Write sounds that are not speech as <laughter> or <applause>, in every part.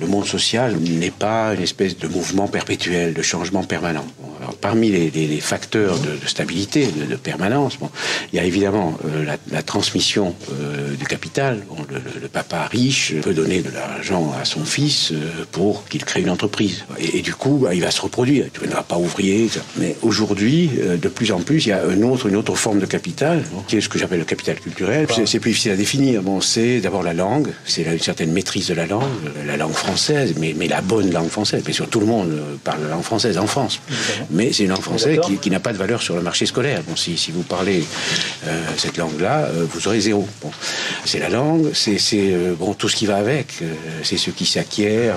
Le monde social n'est pas une espèce de mouvement perpétuel, de changement permanent. Parmi les, les, les, facteurs de, de stabilité, de, de, permanence, bon, il y a évidemment euh, la, la, transmission euh, du capital. Bon, le, le, papa riche peut donner de l'argent à son fils euh, pour qu'il crée une entreprise. Et, et du coup, bah, il va se reproduire. Tu ne pas ouvrier. Mais aujourd'hui, de plus en plus, il y a une autre, une autre forme de capital, bon, qui est ce que j'appelle le capital culturel. C'est plus difficile à définir. Bon, c'est d'abord la langue, c'est une certaine maîtrise de la langue, la langue française, mais, mais la bonne langue française. Bien sûr, tout le monde parle la langue française en France. Mais c'est une langue française qui, qui n'a pas de valeur sur le marché scolaire. Bon, si, si vous parlez euh, cette langue-là, euh, vous aurez zéro. Bon, c'est la langue, c'est euh, bon tout ce qui va avec. C'est ce qui s'acquiert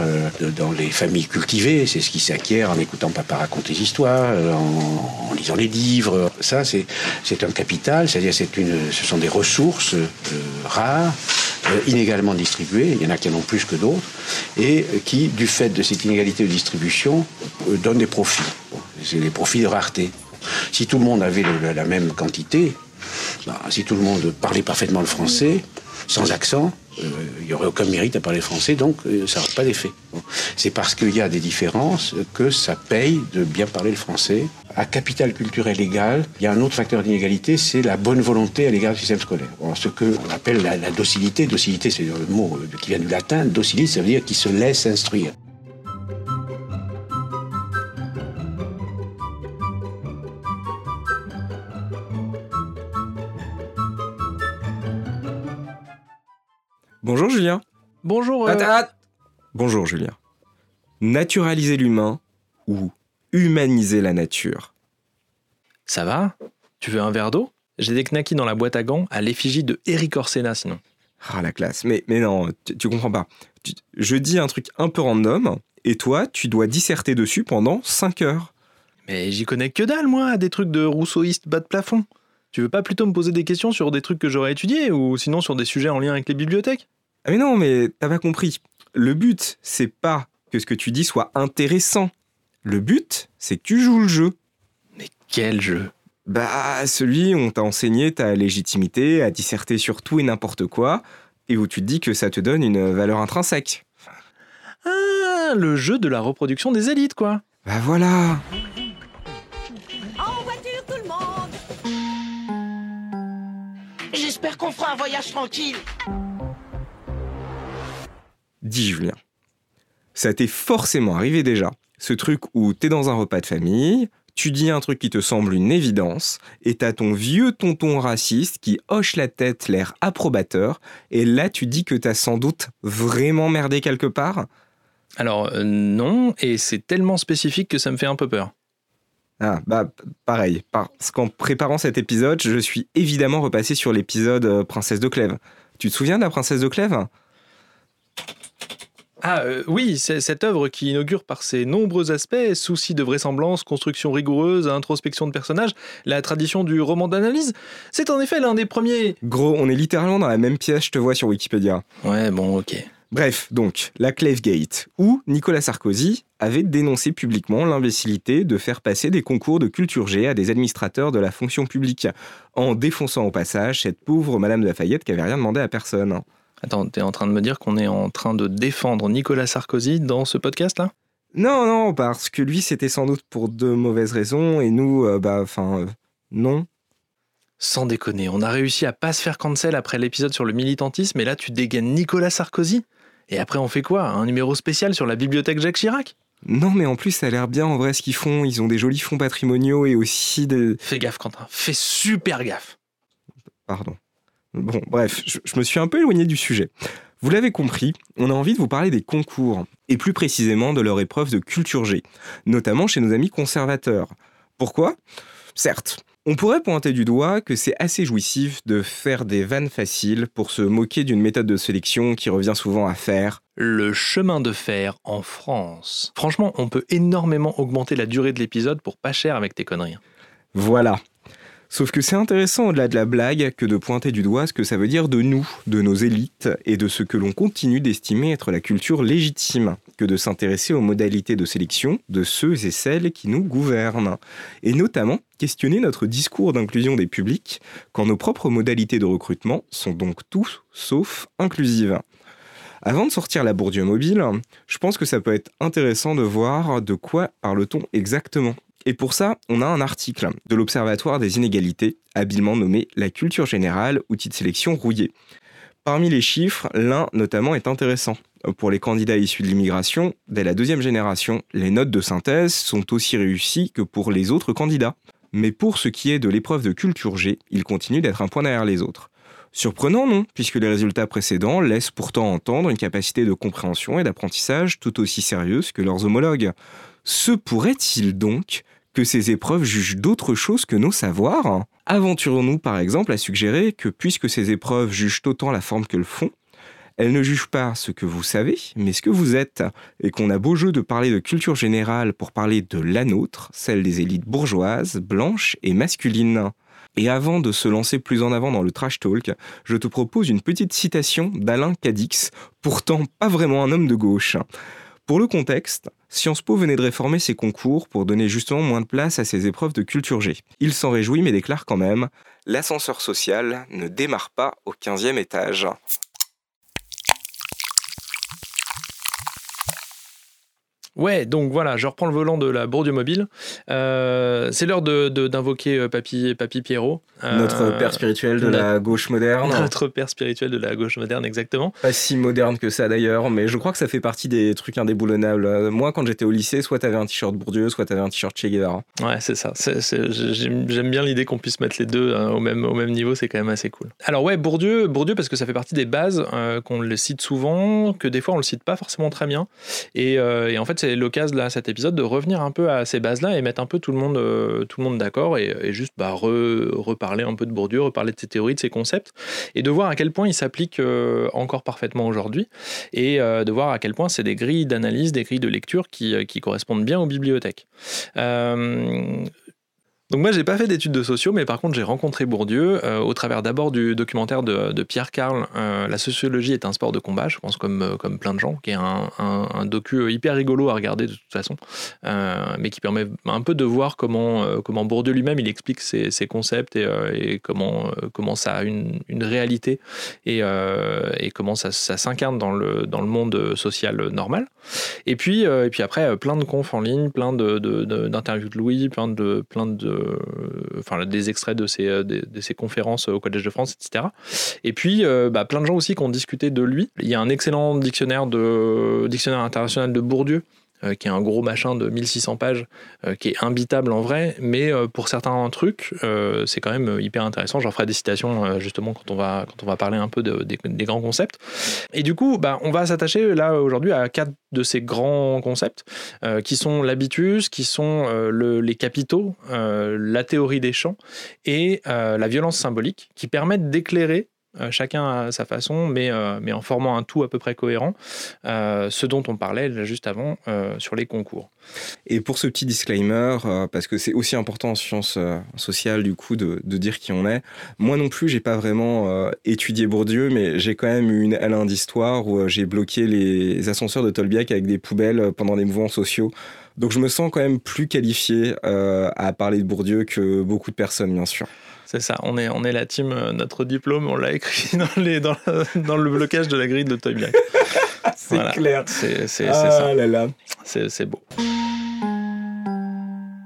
dans les familles cultivées, c'est ce qui s'acquiert en écoutant papa raconter des histoires, en, en, lisant les livres. Ça, c'est un capital, c'est-à-dire ce sont des ressources rares, inégalement distribuées. Il y en a qui en ont plus que d'autres et qui, du fait de cette inégalité de distribution, donnent des profits. C'est des profits de rareté. Si tout le monde avait la même quantité, bah, si tout le monde parlait parfaitement le français, sans accent, euh, il n'y aurait aucun mérite à parler français, donc euh, ça n'aurait pas d'effet. C'est parce qu'il y a des différences que ça paye de bien parler le français. À capital culturel égal, il y a un autre facteur d'inégalité, c'est la bonne volonté à l'égard du système scolaire. Ce qu'on appelle la, la, docilité. Docilité, c'est le mot qui vient du latin. Docilis, ça veut dire qui se laisse instruire. Bonjour Julien. Bonjour. Euh... Attends, Bonjour Julien. Naturaliser l'humain ou humaniser la nature Ça va? Tu veux un verre d'eau? J'ai des knackis dans la boîte à gants à l'effigie de Eric Orsena sinon. Ah la classe. Mais, mais non, tu, tu comprends pas. Tu, je dis un truc un peu random et toi, tu dois disserter dessus pendant 5 heures. Mais j'y connais que dalle moi, des trucs de rousseauiste bas de plafond. Tu veux pas plutôt me poser des questions sur des trucs que j'aurais étudiés ou sinon sur des sujets en lien avec les bibliothèques? Ah mais non, mais t'as pas compris. Le but, c'est pas que ce que tu dis soit intéressant. Le but, c'est que tu joues le jeu. Mais quel jeu? Bah, celui où on t'a enseigné ta légitimité à disserter sur tout et n'importe quoi, et où tu te dis que ça te donne une valeur intrinsèque. Ah, le jeu de la reproduction des élites, quoi. Bah voilà En voiture, tout le monde J'espère qu'on fera un voyage tranquille. Dis Julien, ça t'est forcément arrivé déjà, ce truc où t'es dans un repas de famille, tu dis un truc qui te semble une évidence, et t'as ton vieux tonton raciste qui hoche la tête, l'air approbateur, et là tu dis que t'as sans doute vraiment merdé quelque part? Alors euh, non, et c'est tellement spécifique que ça me fait un peu peur. Ah, bah pareil, parce qu'en préparant cet épisode, je suis évidemment repassé sur l'épisode euh, Princesse de Clèves. Tu te souviens de la Princesse de Clèves? Ah euh, oui, c'est cette œuvre qui inaugure par ses nombreux aspects, soucis de vraisemblance, construction rigoureuse, introspection de personnages, la tradition du roman d'analyse, c'est en effet l'un des premiers... Gros, on est littéralement dans la même pièce, je te vois sur Wikipédia. Ouais, bon, ok. Bref, donc, la Clèvegate, où Nicolas Sarkozy avait dénoncé publiquement l'imbécilité de faire passer des concours de culture G à des administrateurs de la fonction publique, en défonçant au passage cette pauvre Madame de Lafayette qui avait rien demandé à personne. Attends, t'es en train de me dire qu'on est en train de défendre Nicolas Sarkozy dans ce podcast-là Non, non, parce que lui, c'était sans doute pour de mauvaises raisons, et nous, euh, bah, enfin, euh, non. Sans déconner, on a réussi à pas se faire cancel après l'épisode sur le militantisme, et là, tu dégaines Nicolas Sarkozy? Et après, on fait quoi? Un numéro spécial sur la bibliothèque Jacques Chirac? Non, mais en plus, ça a l'air bien en vrai ce qu'ils font. Ils ont des jolis fonds patrimoniaux et aussi des. Fais gaffe, Quentin, fais super gaffe Pardon. Bon, bref, je, je, me suis un peu éloigné du sujet. Vous l'avez compris, on a envie de vous parler des concours, et plus précisément de leur épreuve de culture G, notamment chez nos amis conservateurs. Pourquoi? Certes, on pourrait pointer du doigt que c'est assez jouissif de faire des vannes faciles pour se moquer d'une méthode de sélection qui revient souvent à faire le chemin de fer en France. Franchement, on peut énormément augmenter la durée de l'épisode pour pas cher avec tes conneries. Voilà. Sauf que c'est intéressant au-delà de la blague que de pointer du doigt ce que ça veut dire de nous, de nos élites, et de ce que l'on continue d'estimer être la culture légitime, que de s'intéresser aux modalités de sélection de ceux et celles qui nous gouvernent, et notamment questionner notre discours d'inclusion des publics quand nos propres modalités de recrutement sont donc tous sauf inclusives. Avant de sortir la Bourdieu mobile, je pense que ça peut être intéressant de voir de quoi parle-t-on exactement et pour ça, on a un article de l'Observatoire des inégalités, habilement nommé La culture générale, outil de sélection rouillé. Parmi les chiffres, l'un notamment est intéressant. Pour les candidats issus de l'immigration, dès la deuxième génération, les notes de synthèse sont aussi réussies que pour les autres candidats. Mais pour ce qui est de l'épreuve de culture G, il continue d'être un point derrière les autres. Surprenant, non, puisque les résultats précédents laissent pourtant entendre une capacité de compréhension et d'apprentissage tout aussi sérieuse que leurs homologues. Se pourrait-il donc que ces épreuves jugent d'autres choses que nos savoirs Aventurons-nous par exemple à suggérer que puisque ces épreuves jugent autant la forme que le fond, elles ne jugent pas ce que vous savez, mais ce que vous êtes, et qu'on a beau jeu de parler de culture générale pour parler de la nôtre, celle des élites bourgeoises, blanches et masculines. Et avant de se lancer plus en avant dans le trash talk, je te propose une petite citation d'Alain Cadix, pourtant pas vraiment un homme de gauche. Pour le contexte, Sciences Po venait de réformer ses concours pour donner justement moins de place à ses épreuves de culture G. Il s'en réjouit mais déclare quand même L'ascenseur social ne démarre pas au 15e étage. Ouais, donc voilà, je reprends le volant de la Bourdieu Mobile. Euh, c'est l'heure d'invoquer de, euh, Papy, Papy Pierrot. Euh, notre père spirituel de la gauche moderne. Notre père spirituel de la gauche moderne, exactement. Pas si moderne que ça d'ailleurs, mais je crois que ça fait partie des trucs indéboulonnables. Moi, quand j'étais au lycée, soit t'avais un t-shirt Bourdieu, soit t'avais un t-shirt Che Guevara. Ouais, c'est ça. J'aime bien l'idée qu'on puisse mettre les deux hein, au, même, au même niveau, c'est quand même assez cool. Alors ouais, Bourdieu, Bourdieu parce que ça fait partie des bases, qu'on le cite souvent, que des fois on le cite pas forcément très bien. Et, et en fait, c'est l'occasion là cet épisode de revenir un peu à ces bases-là et mettre un peu tout le monde, euh, tout le monde d'accord et, juste bah, reparler un peu de Bourdieu, reparler de ses théories, de ses concepts et de voir à quel point ils s'appliquent euh, encore parfaitement aujourd'hui et euh, de voir à quel point c'est des grilles d'analyse, des grilles de lecture qui, qui correspondent bien aux bibliothèques. Donc moi, j'ai pas fait d'études de sociaux, mais par contre, j'ai rencontré Bourdieu euh, au travers d'abord du documentaire de, Pierre Carl, euh, La sociologie est un sport de combat, je pense comme, euh, comme plein de gens, qui est un, un, docu hyper rigolo à regarder de toute façon, mais qui permet un peu de voir comment, comment Bourdieu lui-même, il explique ses, concepts et, comment, comment ça a une, une réalité et, et comment ça, ça s'incarne dans le, dans le monde social normal. Et puis, et puis après, plein de confs en ligne, plein d'interviews de, de, Louis, plein de, plein de enfin des extraits de ses, euh, ses conférences au Collège de France, etc. Et puis euh, bah, plein de gens aussi qui ont discuté de lui. Il y a un excellent dictionnaire de dictionnaire international de Bourdieu euh, qui est un gros machin de 1600 pages, euh, qui est imbitable en vrai, mais euh, pour certains trucs, c'est quand même hyper intéressant. J'en ferai des citations justement quand on va, quand on va parler un peu des, grands concepts. Et du coup, bah, on va s'attacher là aujourd'hui à quatre de ces grands concepts, qui sont l'habitus, qui sont les capitaux, la théorie des champs et la violence symbolique, qui permettent d'éclairer chacun à sa façon, mais, euh, mais en formant un tout à peu près cohérent, euh, ce dont on parlait juste avant sur les concours. Et pour ce petit disclaimer, parce que c'est aussi important en sciences sociales du coup de, dire qui on est, moi non plus j'ai pas vraiment étudié Bourdieu, mais j'ai quand même eu une L1 d'histoire où j'ai bloqué les ascenseurs de Tolbiac avec des poubelles pendant des mouvements sociaux. Donc je me sens quand même plus qualifié à parler de Bourdieu que beaucoup de personnes, bien sûr. C'est ça, on est, on est la team, euh, notre diplôme, on l'a écrit <laughs> dans, les, dans, dans, le blocage de la grille de Toy <laughs> c'est clair. C'est ah ça. Là là. C'est beau.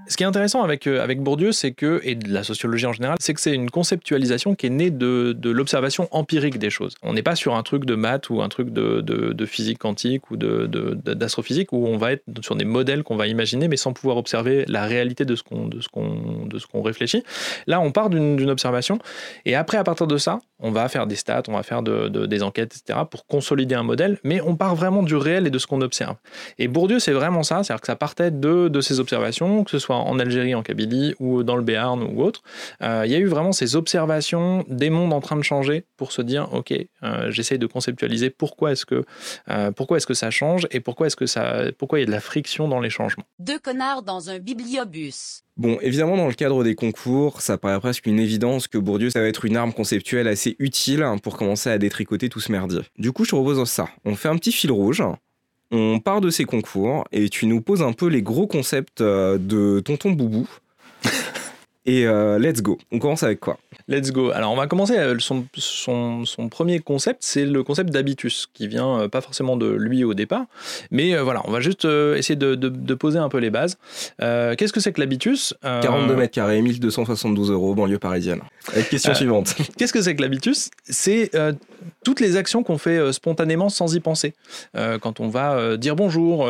Ce qui est intéressant avec, euh, avec Bourdieu, c'est que, et de la sociologie en général, c'est que c'est une conceptualisation qui est née de, de l'observation empirique des choses. On n'est pas sur un truc de maths ou un truc de, de, physique quantique ou d'astrophysique où on va être sur des modèles qu'on va imaginer mais sans pouvoir observer la réalité de ce qu'on qu'on qu'on réfléchit. Là, on part d'une observation et après, à partir de ça, on va faire des stats, on va faire des enquêtes, etc. pour consolider un modèle, mais on part vraiment du réel et de ce qu'on observe. Et Bourdieu, c'est vraiment ça, c'est-à-dire que ça partait de, de ces observations, que ce soit en Algérie, en Kabylie ou dans le Béarn ou autre. Euh, il y a eu vraiment ces observations des mondes en train de changer pour se dire ok, euh, j'essaye de conceptualiser pourquoi est-ce que euh, pourquoi est-ce que ça change et pourquoi est-ce que ça pourquoi il y a de la friction dans les changements. Deux connards dans un bibliobus. Bon, évidemment, dans le cadre des concours, ça paraît presque une évidence que Bourdieu, ça va être une arme conceptuelle assez utile pour commencer à détricoter tout ce merdier. Du coup, je te propose ça. On fait un petit fil rouge, on part de ces concours et tu nous poses un peu les gros concepts euh, de Tonton Boubou. Et euh, let's go. On commence avec quoi? Let's go. Alors, on va commencer. euh, Son, son, son premier concept, c'est le concept d'habitus, qui vient euh, pas forcément de lui au départ. Mais euh, voilà, on va juste euh, essayer de, de- de poser un peu les bases. Qu'est-ce que c'est que l'habitus? Euh, 42 mètres carrés, 1272 euros, banlieue parisienne. Avec question suivante. <laughs> Qu'est-ce que c'est que l'habitus? C'est toutes les actions qu'on fait spontanément sans y penser. Quand on va dire bonjour,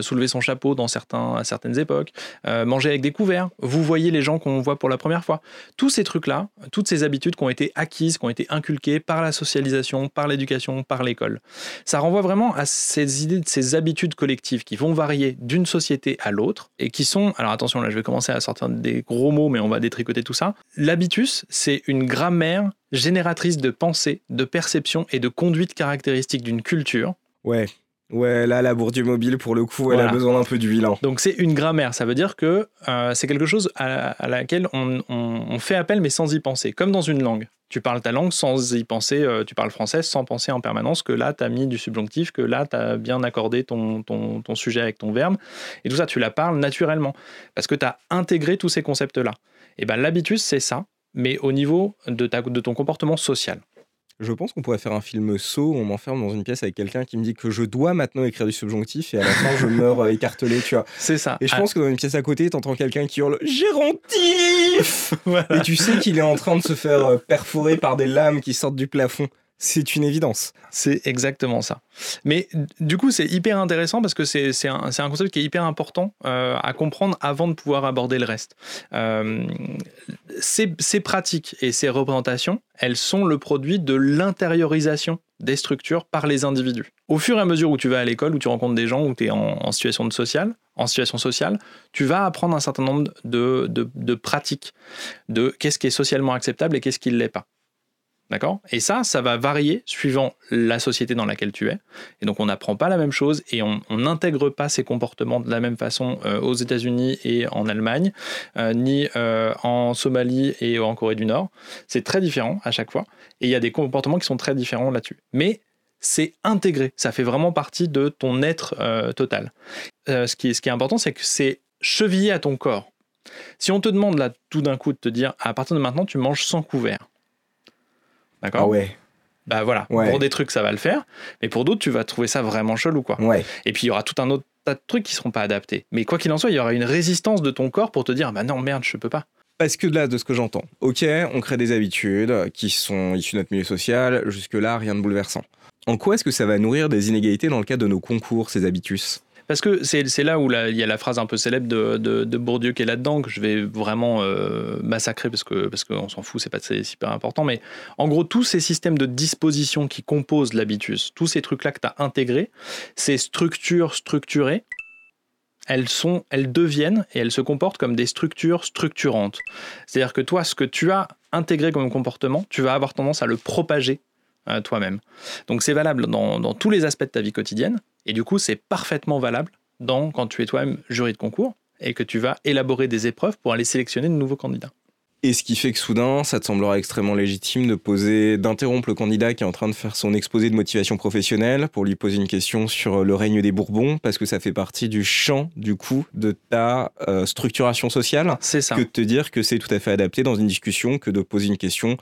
soulever son chapeau dans certains, à certaines époques, manger avec des couverts, vous voyez les gens qu'on voit pour la première fois. Tous ces trucs-là, toutes ces habitudes qui ont été acquises, qui ont été inculquées par la socialisation, par l'éducation, par l'école. Ça renvoie vraiment à ces idées, ces habitudes collectives qui vont varier d'une société à l'autre et qui sont, alors attention là je vais commencer à sortir des gros mots mais on va détricoter tout ça. L'habitus, c'est une grammaire génératrice de pensée, de perception et de conduite caractéristique d'une culture. Ouais. Ouais, là, la Bourdieu mobile, pour le coup, elle Voilà. a besoin d'un peu d'huile. hein. Donc c'est une grammaire, ça veut dire que euh, c'est quelque chose à, à laquelle on, on- on fait appel mais sans y penser, comme dans une langue. Tu parles ta langue sans y penser, euh, tu parles français sans penser en permanence que là tu as mis du subjonctif, que là tu as bien accordé ton, ton, ton sujet avec ton verbe, et tout ça tu la parles naturellement, parce que tu as intégré tous ces concepts-là. Et ben l'habitus c'est ça, mais au niveau de, ta, de ton comportement social. Je pense qu'on pourrait faire un film saut où on m'enferme dans une pièce avec quelqu'un qui me dit que je dois maintenant écrire du subjonctif et à la fin je meurs euh, écartelé, tu vois. <laughs> C'est ça. Et je Ah, pense que dans une pièce à côté, t'entends quelqu'un qui hurle Gérontif <laughs> voilà. Et tu sais qu'il est en train de se faire euh, perforer par des lames qui sortent du plafond. C'est une évidence. C'est exactement ça. Mais du coup, c'est hyper intéressant parce que c'est un, concept qui est hyper important euh, à comprendre avant de pouvoir aborder le reste. Euh, ces, pratiques et ces représentations, elles sont le produit de l'intériorisation des structures par les individus. Au fur et à mesure où tu vas à l'école, où tu rencontres des gens, où tu es en, situation de social, en situation sociale, tu vas apprendre un certain nombre de, de pratiques, de qu'est-ce qui est socialement acceptable et qu'est-ce qui ne l'est pas. D'accord? Et ça, ça va varier suivant la société dans laquelle tu es. Et donc, on n'apprend pas la même chose et on n'intègre pas ces comportements de la même façon euh, aux États-Unis et en Allemagne, euh, ni euh, en Somalie et en Corée du Nord. C'est très différent à chaque fois. Et il y a des comportements qui sont très différents là-dessus. Mais c'est intégré. Ça fait vraiment partie de ton être total. Ce, qui ce qui est important, c'est que c'est chevillé à ton corps. Si on te demande là tout d'un coup de te dire à partir de maintenant, tu manges sans couvert. D'accord Ah ouais, bah voilà, Ouais. pour des trucs ça va le faire, mais pour d'autres tu vas trouver ça vraiment chelou quoi. ouais. Et puis il y aura tout un autre tas de trucs qui seront pas adaptés. Mais quoi qu'il en soit, il y aura une résistance de ton corps pour te dire bah non merde je peux pas. Parce que là, de ce que j'entends, ok, on crée des habitudes qui sont issues de notre milieu social, jusque-là, rien de bouleversant. En quoi est-ce que ça va nourrir des inégalités dans le cadre de nos concours, ces habitus? Parce que c'est là où il y a la phrase un peu célèbre de, Bourdieu qui est là-dedans, que je vais vraiment euh, massacrer parce que parce qu'on s'en fout, c'est pas super important. Mais en gros, tous ces systèmes de disposition qui composent l'habitus, tous ces trucs-là que tu as intégrés, ces structures structurées, elles, sont, elles deviennent et elles se comportent comme des structures structurantes. C'est-à-dire que toi, ce que tu as intégré comme comportement, tu vas avoir tendance à le propager euh, toi-même. Donc c'est valable dans tous les aspects de ta vie quotidienne. Et du coup, c'est parfaitement valable dans, quand tu es toi-même jury de concours et que tu vas élaborer des épreuves pour aller sélectionner de nouveaux candidats. Et ce qui fait que soudain, ça te semblera extrêmement légitime de poser, d'interrompre le candidat qui est en train de faire son exposé de motivation professionnelle pour lui poser une question sur le règne des Bourbons, parce que ça fait partie du champ, du coup, de ta euh, structuration sociale, C'est ça. que de te dire que c'est tout à fait adapté dans une discussion que de poser une question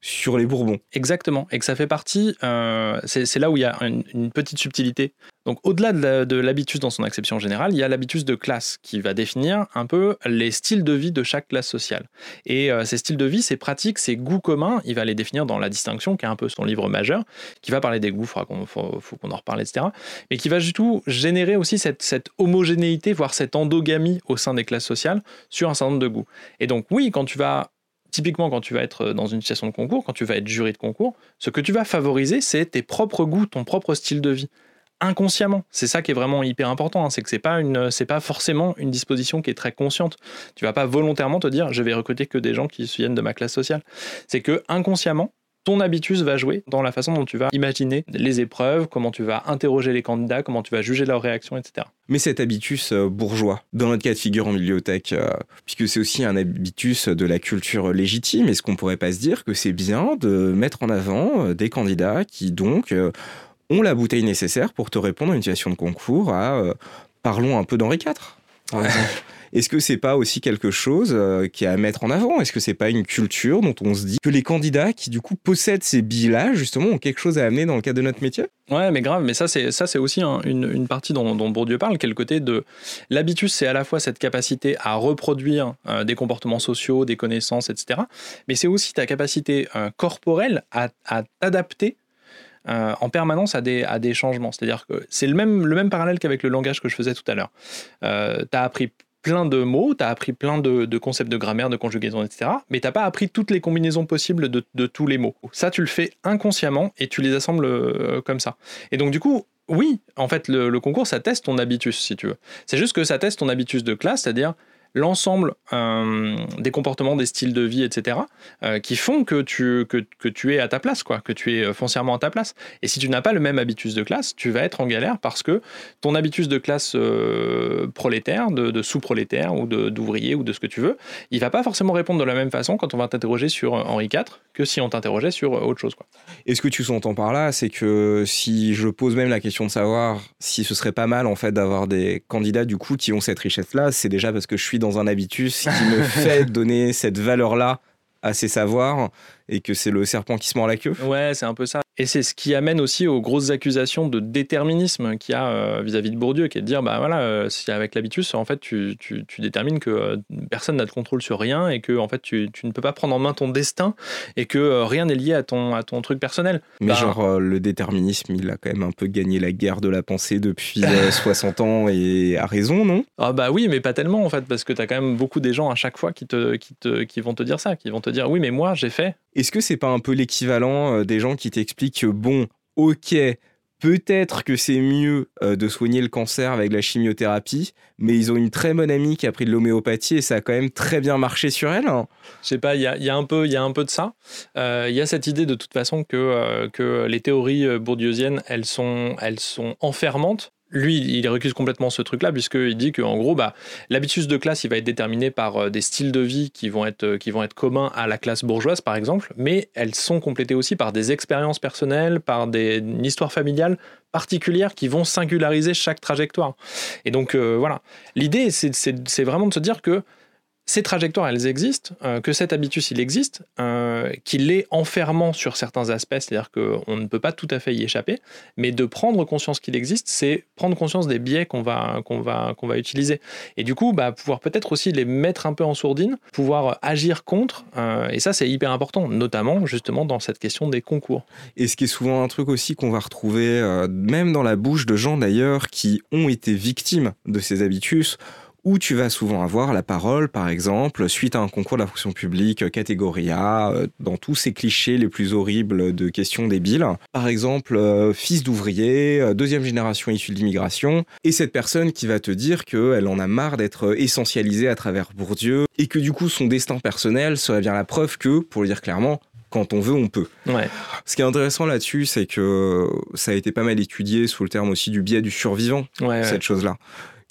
sur les Bourbons. Exactement, et que ça fait partie, euh, c'est là où il y a une, petite subtilité. Donc au-delà de l'habitus dans son acception générale, il y a l'habitus de classe qui va définir un peu les styles de vie de chaque classe sociale. Et euh, ces styles de vie, ces pratiques, ces goûts communs, il va les définir dans la distinction, qui est un peu son livre majeur, qui va parler des goûts, il faudra qu'on en reparle, etc. Mais qui va du tout générer aussi cette, cette homogénéité, voire cette endogamie au sein des classes sociales sur un certain nombre de goûts. Et donc oui, quand tu vas typiquement quand tu vas être dans une situation de concours, quand tu vas être jury de concours, ce que tu vas favoriser, c'est tes propres goûts, ton propre style de vie. Inconsciemment, c'est ça qui est vraiment hyper important. hein, c'est que c'est pas une, c'est pas forcément une disposition qui est très consciente. Tu vas pas volontairement te dire, je vais recruter que des gens qui viennent de ma classe sociale. C'est que inconsciemment, ton habitus va jouer dans la façon dont tu vas imaginer les épreuves, comment tu vas interroger les candidats, comment tu vas juger leurs réactions, etc. Mais cet habitus euh, bourgeois, dans notre cas de figure en bibliothèque, euh, puisque c'est aussi un habitus de la culture légitime, est-ce qu'on pourrait pas se dire que c'est bien de mettre en avant euh, des candidats qui donc ont la bouteille nécessaire pour te répondre à une situation de concours à parlons un peu d'Henri IV par exemple est-ce que c'est pas aussi quelque chose euh, qui est à mettre en avant? Est-ce que c'est pas une culture dont on se dit que les candidats qui du coup possèdent ces billes-là, justement, ont quelque chose à amener dans le cadre de notre métier? Ouais, mais grave, mais ça c'est ça c'est aussi une, partie dont, Bourdieu parle, quel côté de l'habitus, c'est à la fois cette capacité à reproduire euh, des comportements sociaux, des connaissances, etc. Mais c'est aussi ta capacité euh, corporelle à, t'adapter en permanence à des, changements. C'est-à-dire que c'est le même, le même parallèle qu'avec le langage que je faisais tout à l'heure. Euh, tu as appris plein de mots, tu as appris plein de, concepts de grammaire, de conjugaison, etc. Mais t'as pas appris toutes les combinaisons possibles de, tous les mots. Ça, tu le fais inconsciemment et tu les assembles euh, comme ça. Et donc, du coup, oui, en fait, le, le, concours, ça teste ton habitus, si tu veux. C'est juste que ça teste ton habitus de classe, c'est-à-dire l'ensemble euh, des comportements, des styles de vie, etc., euh, qui font que tu, que, es à ta place, quoi, que tu es euh, foncièrement à ta place. Et si tu n'as pas le même habitus de classe, tu vas être en galère parce que ton habitus de classe prolétaire, de, sous-prolétaire ou d'ouvrier ou de ce que tu veux, il va pas forcément répondre de la même façon quand on va t'interroger sur Henri IV que si on t'interrogeait sur autre chose. Quoi. Et ce que tu sous-entends par là, c'est que si je pose même la question de savoir si ce serait pas mal en fait d'avoir des candidats du coup qui ont cette richesse-là, c'est déjà parce que je suis dans un habitus qui me <laughs> fait donner cette valeur-là à ses savoirs et que c'est le serpent qui se mord la queue. Ouais, c'est un peu ça. Et c'est ce qui amène aussi aux grosses accusations de déterminisme qu'il y a euh, vis-à-vis de Bourdieu, qui est de dire, bah voilà, euh, si avec l'habitus, en fait, tu, tu, tu détermines que euh, personne n'a de contrôle sur rien et que en fait, tu, tu, ne peux pas prendre en main ton destin et que rien n'est lié à ton, à ton truc personnel. Mais bah, genre, le déterminisme, il a quand même un peu gagné la guerre de la pensée depuis <laughs> 60 ans et a raison, non? Ah bah oui, mais pas tellement en fait, parce que tu as quand même beaucoup des gens à chaque fois qui, te, qui, te, qui vont te dire ça, qui vont te dire, oui, mais moi, j'ai fait. Est-ce que c'est pas un peu l'équivalent des gens qui t'expliquent que bon, ok, peut-être que c'est mieux euh, de soigner le cancer avec la chimiothérapie, mais ils ont une très bonne amie qui a pris de l'homéopathie et ça a quand même très bien marché sur elle. Hein? Je sais pas, il y a, un peu, y a un peu de ça. Euh, il y a cette idée de toute façon que, euh, que les théories bourdieusiennes, elles sont, elles sont enfermantes lui, il recuse complètement ce truc-là, puisqu'il dit qu'en gros, bah, l'habitus de classe, il va être déterminé par euh, des styles de vie qui vont, être, euh, qui vont être communs à la classe bourgeoise, par exemple, mais elles sont complétées aussi par des expériences personnelles, par des, une histoire familiale particulière qui vont singulariser chaque trajectoire. Et donc, euh, voilà. L'idée, c'est vraiment de se dire que ces trajectoires, elles existent, euh, que cet habitus, il existe, euh, qu'il est enfermant sur certains aspects, c'est-à-dire qu'on ne peut pas tout à fait y échapper, mais de prendre conscience qu'il existe, c'est prendre conscience des biais qu'on va, qu'on va, qu'on va utiliser. Et du coup, bah, pouvoir peut-être aussi les mettre un peu en sourdine, pouvoir agir contre, euh, et ça, c'est hyper important, notamment justement dans cette question des concours. Et ce qui est souvent un truc aussi qu'on va retrouver, même dans la bouche de gens d'ailleurs qui ont été victimes de ces habitus, où tu vas souvent avoir la parole, par exemple, suite à un concours de la fonction publique, euh, catégorie A, euh, dans tous ces clichés les plus horribles de questions débiles. Par exemple, euh, fils d'ouvrier, deuxième génération issue de l'immigration, et cette personne qui va te dire qu'elle en a marre d'être essentialisée à travers Bourdieu, et que du coup son destin personnel serait bien la preuve que, pour le dire clairement, quand on veut, on peut. Ouais. Ce qui est intéressant là-dessus, c'est que ça a été pas mal étudié sous le terme aussi du biais du survivant, cette chose-là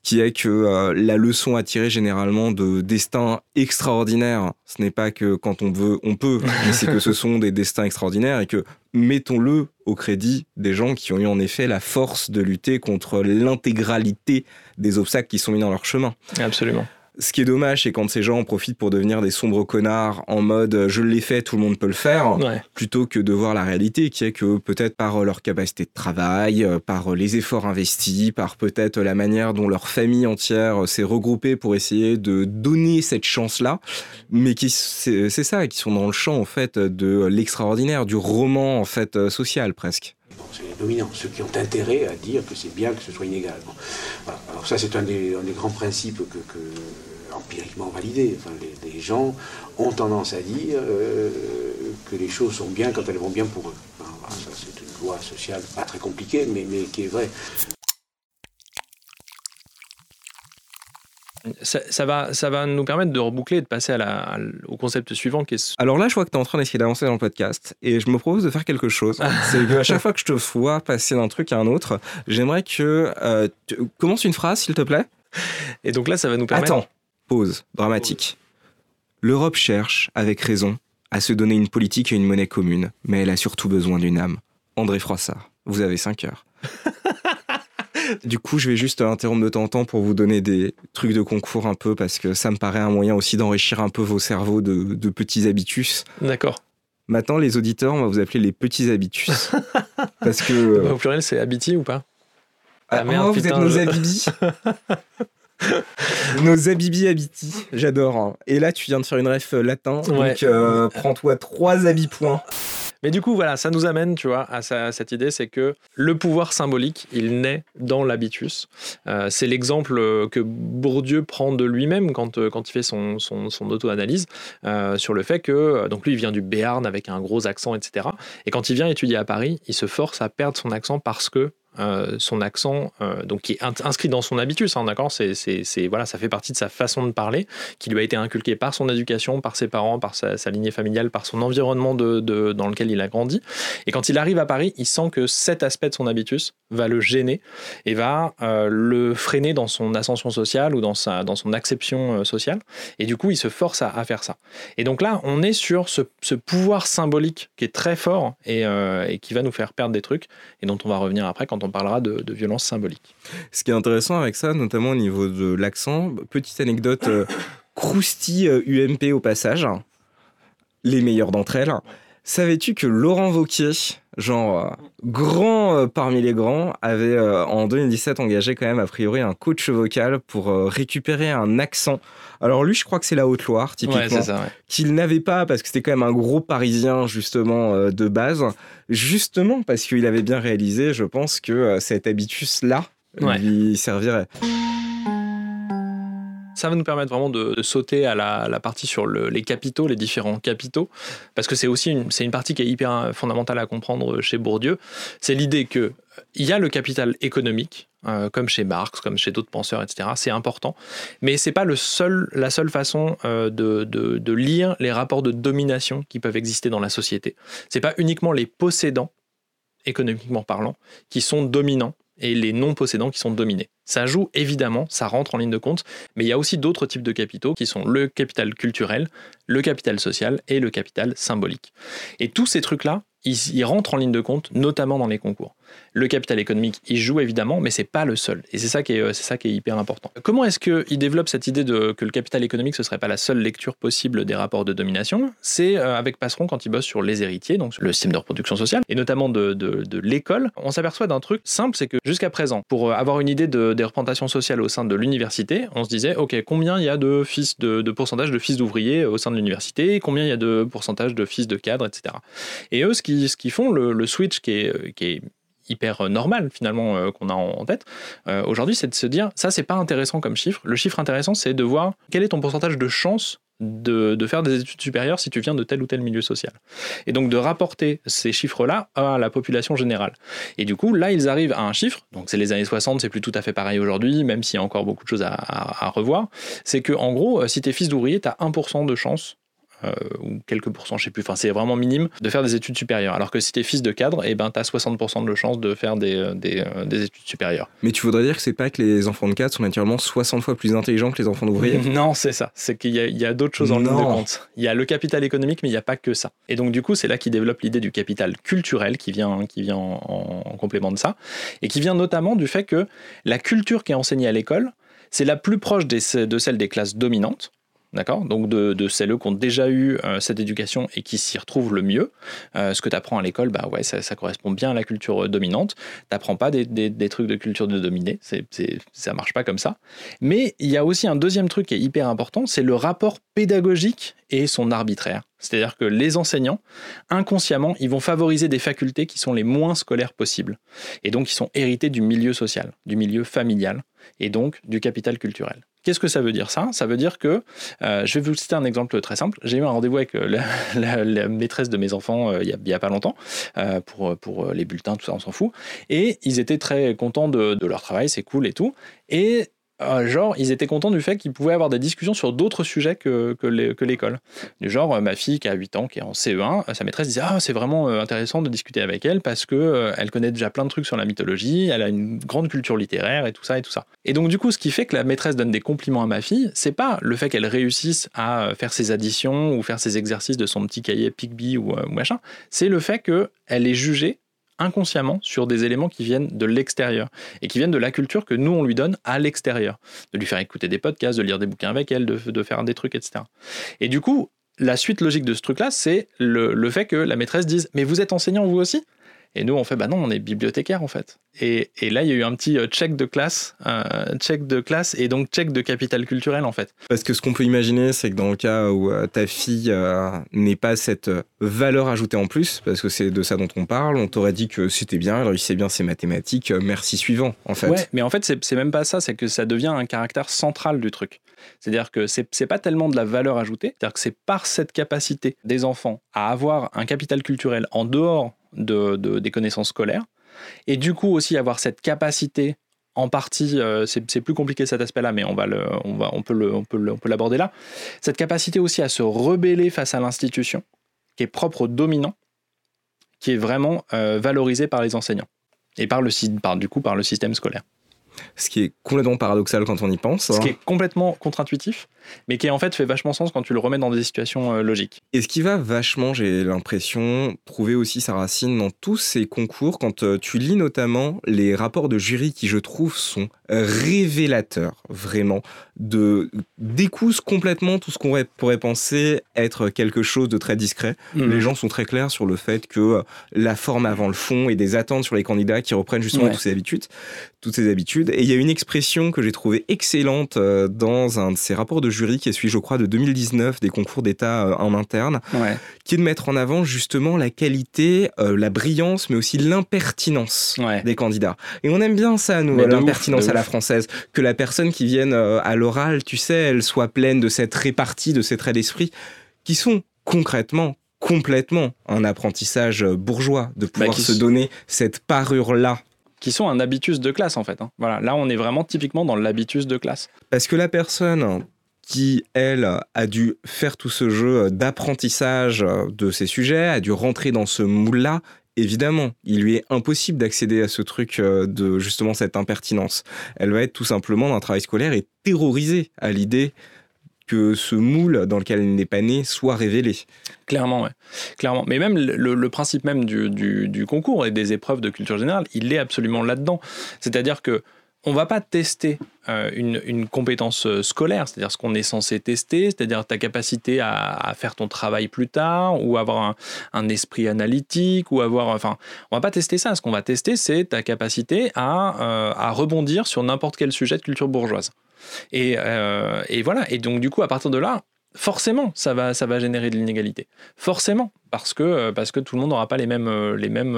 qui est que euh, la leçon à tirer généralement de destins extraordinaires, ce n'est pas que quand on veut, on peut, <laughs> mais c'est que ce sont des destins extraordinaires et que mettons-le au crédit des gens qui ont eu en effet la force de lutter contre l'intégralité des obstacles qui sont mis dans leur chemin. Absolument. Ce qui est dommage, c'est quand ces gens en profitent pour devenir des sombres connards en mode euh, je l'ai fait, tout le monde peut le faire, plutôt que de voir la réalité qui est que peut-être par euh, leur capacité de travail, euh, par les efforts investis, par peut-être la manière dont leur famille entière s'est regroupée pour essayer de donner cette chance-là, mais qui c'est ça, qui sont dans le champ en fait de l'extraordinaire, du roman en fait social presque. C'est les dominants, ceux qui ont intérêt à dire que c'est bien que ce soit inégal. Alors ça, c'est un, des, grands principes que, empiriquement validés. Enfin, les, gens ont tendance à dire euh, que les choses sont bien quand elles vont bien pour eux. ça, c'est une loi sociale pas très compliquée, mais, mais qui est vraie. Ça, ça va, ça va nous permettre de reboucler et de passer à la, à l- au concept suivant qui est Alors là, je vois que tu es en train d'essayer d'avancer dans le podcast et je me propose de faire quelque chose. C'est qu'à chaque fois que je te vois passer d'un truc à un autre, j'aimerais que euh, tu commence une phrase, s'il te plaît. Et donc là, ça va nous permettre. Attends, pause, dramatique. L'Europe cherche, avec raison, à se donner une politique et une monnaie commune, mais elle a surtout besoin d'une âme. André Froissart, vous avez 5 heures. <laughs> du coup, je vais juste interrompre de temps en temps pour vous donner des trucs de concours un peu, parce que ça me paraît un moyen aussi d'enrichir un peu vos cerveaux de, de petits habitus. D'accord. Maintenant, les auditeurs, on va vous appeler les petits habitus. <laughs> parce que... Au pluriel, c'est Habiti ou pas? Ah, Ah, merde, oh, vous putain, êtes nos habibis. <laughs> <laughs> nos habibi habiti. J'adore. hein. Et là, tu viens de faire une ref euh, latin. Ouais. Donc, euh, prends-toi trois habits points. Mais du coup, voilà, ça nous amène, tu vois, à, sa- à cette idée, c'est que le pouvoir symbolique, il naît dans l'habitus. Euh, c'est l'exemple que Bourdieu prend de lui-même quand, quand il fait son, son, son auto-analyse euh, sur le fait que, donc lui, il vient du Béarn avec un gros accent, etc. Et quand il vient étudier à Paris, il se force à perdre son accent parce que euh, son accent, euh, donc qui est inscrit dans son habitus, hein, d'accord, c'est, voilà, ça fait partie de sa façon de parler, qui lui a été inculqué par son éducation, par ses parents, par sa, lignée familiale, par son environnement de, de- dans lequel il a grandi. Et quand il arrive à Paris, il sent que cet aspect de son habitus va le gêner et va euh, le freiner dans son ascension sociale ou dans, sa, dans son acception sociale. Et du coup, il se force à, à faire ça. Et donc là, on est sur ce, ce pouvoir symbolique qui est très fort et, et qui va nous faire perdre des trucs et dont on va revenir après quand on parlera de, de violence symbolique. Ce qui est intéressant avec ça, notamment au niveau de l'accent, petite anecdote euh, croustille euh, UMP au passage, les meilleures d'entre elles. Savais-tu que Laurent Vauquier, genre euh, grand euh, parmi les grands, avait euh, en 2017 engagé quand même a priori un coach vocal pour récupérer un accent Alors lui, je crois que c'est la Haute-Loire, typiquement. ouais. qu'il n'avait pas parce que c'était quand même un gros parisien justement de base justement parce qu'il avait bien réalisé je pense que cet habitus là Ouais. lui servirait Ça va nous permettre vraiment de, sauter à la, partie sur le- les capitaux, les différents capitaux, parce que c'est aussi une, une partie qui est hyper fondamentale à comprendre chez Bourdieu. C'est l'idée que il y a le capital économique, euh, comme chez Marx, comme chez d'autres penseurs, etc. C'est important, mais c'est pas le seul, la seule façon euh, de, de- de lire les rapports de domination qui peuvent exister dans la société. C'est pas uniquement les possédants, économiquement parlant, qui sont dominants et les non-possédants qui sont dominés. Ça joue évidemment, ça rentre en ligne de compte, mais il y a aussi d'autres types de capitaux qui sont le capital culturel, le capital social et le capital symbolique. Et tous ces trucs-là, ils, ils rentrent en ligne de compte, notamment dans les concours. Le capital économique, il joue évidemment, mais c'est pas le seul. Et c'est ça qui est, euh, c'est ça qui est hyper important. Comment est-ce qu'il développe cette idée de, que le capital économique, ce serait pas la seule lecture possible des rapports de domination? C'est euh, avec Passeron quand il bosse sur les héritiers, donc sur le système de reproduction sociale, et notamment de, de- l'école. On s'aperçoit d'un truc simple, c'est que jusqu'à présent, pour euh, avoir une idée de- des représentations sociales au sein de l'université, on se disait, ok, combien il y a de fils de, de pourcentage de fils d'ouvriers au sein de l'université, combien il y a de pourcentage de fils de cadres, etc. Et eux, ce qu'ils ce font, le, le switch qui est, qui est hyper euh, normal finalement euh, qu'on a en, tête euh, aujourd'hui, c'est de se dire ça c'est pas intéressant comme chiffre. Le chiffre intéressant c'est de voir quel est ton pourcentage de chance de, faire des études supérieures si tu viens de tel ou tel milieu social. Et donc de rapporter ces chiffres-là à la population générale. Et du coup, là, ils arrivent à un chiffre, donc c'est les années 60, c'est plus tout à fait pareil aujourd'hui, même s'il y a encore beaucoup de choses à, revoir, c'est que en gros, si tu es fils d'ouvrier, tu as 1% de chance euh, ou quelques pourcents, je sais plus, enfin c'est vraiment minime, de faire des études supérieures. Alors que si t'es fils de cadre, eh ben, t'as 60% de chance de faire des, euh, des, euh, des études supérieures. mais tu voudrais dire que c'est pas que les enfants de cadre sont naturellement 60 fois plus intelligents que les enfants d'ouvriers <laughs> Non, c'est ça. C'est qu'il y a, d'autres choses en ligne de compte. Il y a le capital économique, mais il n'y a pas que ça. Et donc, du coup, c'est là qu'il développe l'idée du capital culturel qui vient, qui vient en, en- en complément de ça. Et qui vient notamment du fait que la culture qui est enseignée à l'école, c'est la plus proche des- de celle des classes dominantes. D'accord? Donc de, de celles qui ont déjà eu euh, cette éducation et qui s'y retrouvent le mieux. Euh, ce que tu apprends à l'école, bah ouais, ça, correspond bien à la culture euh, dominante. Tu pas des, des- des trucs de culture de dominé. C'est, c'est, ça marche pas comme ça. Mais il y a aussi un deuxième truc qui est hyper important, c'est le rapport pédagogique et son arbitraire. C'est-à-dire que les enseignants, inconsciemment, ils vont favoriser des facultés qui sont les moins scolaires possibles. Et donc, ils sont hérités du milieu social, du milieu familial, et donc du capital culturel. Qu'est-ce que ça veut dire ça? Ça veut dire que, euh, je vais vous citer un exemple très simple. J'ai eu un rendez-vous avec euh, la, <laughs> maîtresse de mes enfants euh, il y a- pas longtemps pour, pour les bulletins, tout ça, on s'en fout. Et ils étaient très contents de, de leur travail, c'est cool et tout. Et euh, genre, ils étaient contents du fait qu'ils pouvaient avoir des discussions sur d'autres sujets que, que l'école. Du genre, euh, ma fille qui a 8 ans, qui est en CE1, euh, sa maîtresse disait Ah, c'est vraiment intéressant de discuter avec elle parce que elle connaît déjà plein de trucs sur la mythologie, elle a une grande culture littéraire et tout ça et tout ça. Et donc, du coup, ce qui fait que la maîtresse donne des compliments à ma fille, c'est pas le fait qu'elle réussisse à faire ses additions ou faire ses exercices de son petit cahier euh, ou machin, c'est le fait qu'elle est jugée inconsciemment sur des éléments qui viennent de l'extérieur et qui viennent de la culture que nous on lui donne à l'extérieur, de lui faire écouter des podcasts, de lire des bouquins avec elle, de, de faire des trucs, etc. Et du coup, la suite logique de ce truc-là, c'est le, le fait que la maîtresse dise Mais vous êtes enseignant vous aussi? Et nous, on fait Bah non, on est bibliothécaire en fait. Et, et là, il y a eu un petit euh, check de classe, euh, check de classe et donc check de capital culturel en fait. Parce que ce qu'on peut imaginer, c'est que dans le cas où euh, ta fille euh, n'ait pas cette valeur ajoutée en plus, parce que c'est de ça dont on parle, on t'aurait dit que c'était bien, elle réussissait bien ses mathématiques, merci suivant, en fait. Ouais, mais en fait, c'est même pas ça, c'est que ça devient un caractère central du truc. C'est-à-dire que c'est pas tellement de la valeur ajoutée, c'est-à-dire que c'est par cette capacité des enfants à avoir un capital culturel en dehors de, de- des connaissances scolaires, et du coup aussi avoir cette capacité en partie, euh, c'est plus compliqué cet aspect-là, mais on, va le, on, va, on peut le- on peut on peut l'aborder là, cette capacité aussi à se rebeller face à l'institution, qui est propre aux dominants, qui est vraiment euh, valorisée par les enseignants, et par le, par, du coup par le système scolaire. Ce qui est complètement paradoxal quand on y pense. Ce qui est complètement contre-intuitif, mais qui en fait fait vachement sens quand tu le remets dans des situations euh, logiques. Et ce qui va vachement, j'ai l'impression, trouver aussi sa racine dans tous ces concours, quand euh, tu lis notamment les rapports de jury qui, je trouve, sont révélateurs, vraiment, de décousent complètement tout ce qu'on pourrait penser être quelque chose de très discret. Mm. Les gens sont très clairs sur le fait que euh, la forme avant le fond et des attentes sur les candidats qui reprennent justement Ouais. toutes ces habitudes, toutes ces habitudes. Et il y a une expression que j'ai trouvée excellente euh, dans un de ces rapports de jury qui est celui, je crois, de 2019 des concours d'État euh, en interne, Ouais. qui est de mettre en avant justement la qualité, euh, la brillance, mais aussi l'impertinence Ouais. des candidats. Et on aime bien ça, nous, ouf, l'impertinence à la française. Que la personne qui vienne à l'oral, tu sais, elle soit pleine de cette répartie, de ces traits d'esprit, qui sont concrètement, complètement un apprentissage bourgeois, de pouvoir Bah, qui se donner cette parure-là. Qui sont un habitus de classe en fait. hein. Voilà, là on est vraiment typiquement dans l'habitus de classe. Parce que la personne qui, elle, a dû faire tout ce jeu d'apprentissage de ces sujets, a dû rentrer dans ce moule-là, évidemment, il lui est impossible d'accéder à ce truc euh, de justement cette impertinence. Elle va être tout simplement dans un travail scolaire et terrorisée à l'idée que ce moule dans lequel elle n'est pas née soit révélé. Clairement, ouais. Clairement. Mais même le, principe même du, concours et des épreuves de culture générale, il est absolument là-dedans. C'est-à-dire que on va pas tester euh, une, compétence euh, scolaire, c'est-à-dire ce qu'on est censé tester, c'est-à-dire ta capacité à, faire ton travail plus tard, ou avoir un, esprit analytique, ou avoir, enfin, on va pas tester ça. Ce qu'on va tester, c'est ta capacité à, euh, à rebondir sur n'importe quel sujet de culture bourgeoise. Et, euh, et voilà. Et donc du coup, à partir de là, forcément, ça va, ça va générer de l'inégalité. Forcément, parce que, euh, parce que tout le monde n'aura pas les mêmes, euh, les, mêmes,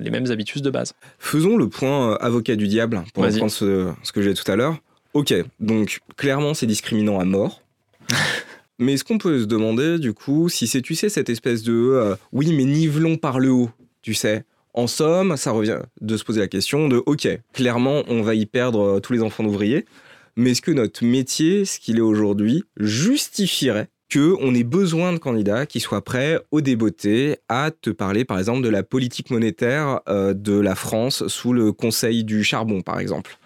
les mêmes habitudes de base. Faisons le point avocat du diable pour Vas-y. reprendre ce, ce que j'ai dit tout à l'heure. Ok, donc clairement c'est discriminant à mort. <laughs> mais est-ce qu'on peut se demander du coup si c'est tu sais cette espèce de euh, oui mais nivelons par le haut, tu sais. En somme, ça revient de se poser la question de ok, clairement on va y perdre tous les enfants d'ouvriers, mais est-ce que notre métier, ce qu'il est aujourd'hui, justifierait que on ait besoin de candidats qui soient prêts au débeauté à te parler par exemple de la politique monétaire euh, de la France sous le conseil du charbon par exemple?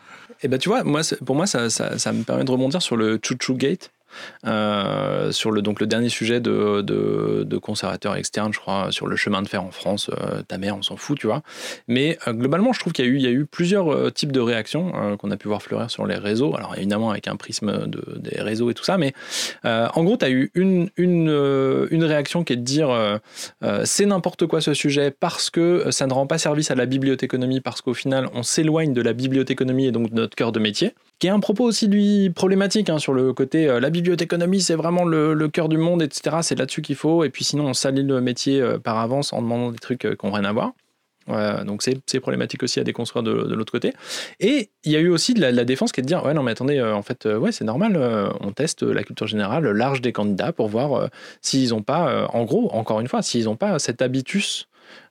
Et ben tu vois, moi, pour moi, ça, ça, me permet de rebondir sur le Choo Gate. Euh, sur le, donc le dernier sujet de, de, de conservateurs externes, je crois, sur le chemin de fer en France, euh, ta mère, on s'en fout, tu vois. Mais euh, globalement, je trouve qu'il y, a eu- plusieurs types de réactions qu'on a pu voir fleurir sur les réseaux. Alors évidemment, avec un prisme de, des réseaux et tout ça, mais en gros, tu as eu une, une, réaction qui est de dire c'est n'importe quoi ce sujet parce que ça ne rend pas service à la bibliothéconomie, parce qu'au final, on s'éloigne de la bibliothéconomie et donc de notre cœur de métier. Qui est un propos aussi, lui, problématique hein, sur le côté euh, la bibliothéconomie, c'est vraiment le, cœur du monde, etc. C'est là-dessus qu'il faut. Et puis sinon, on salit le métier euh, par avance en demandant des trucs euh, qui n'ont rien à voir. Euh, donc c'est problématique aussi à déconstruire de, de l'autre côté. Et il y a eu aussi de la, défense qui est de dire ouais non mais attendez en fait ouais c'est normal on teste la culture générale large des candidats pour voir s'ils n'ont pas en gros encore une fois s'ils n'ont pas cet habitus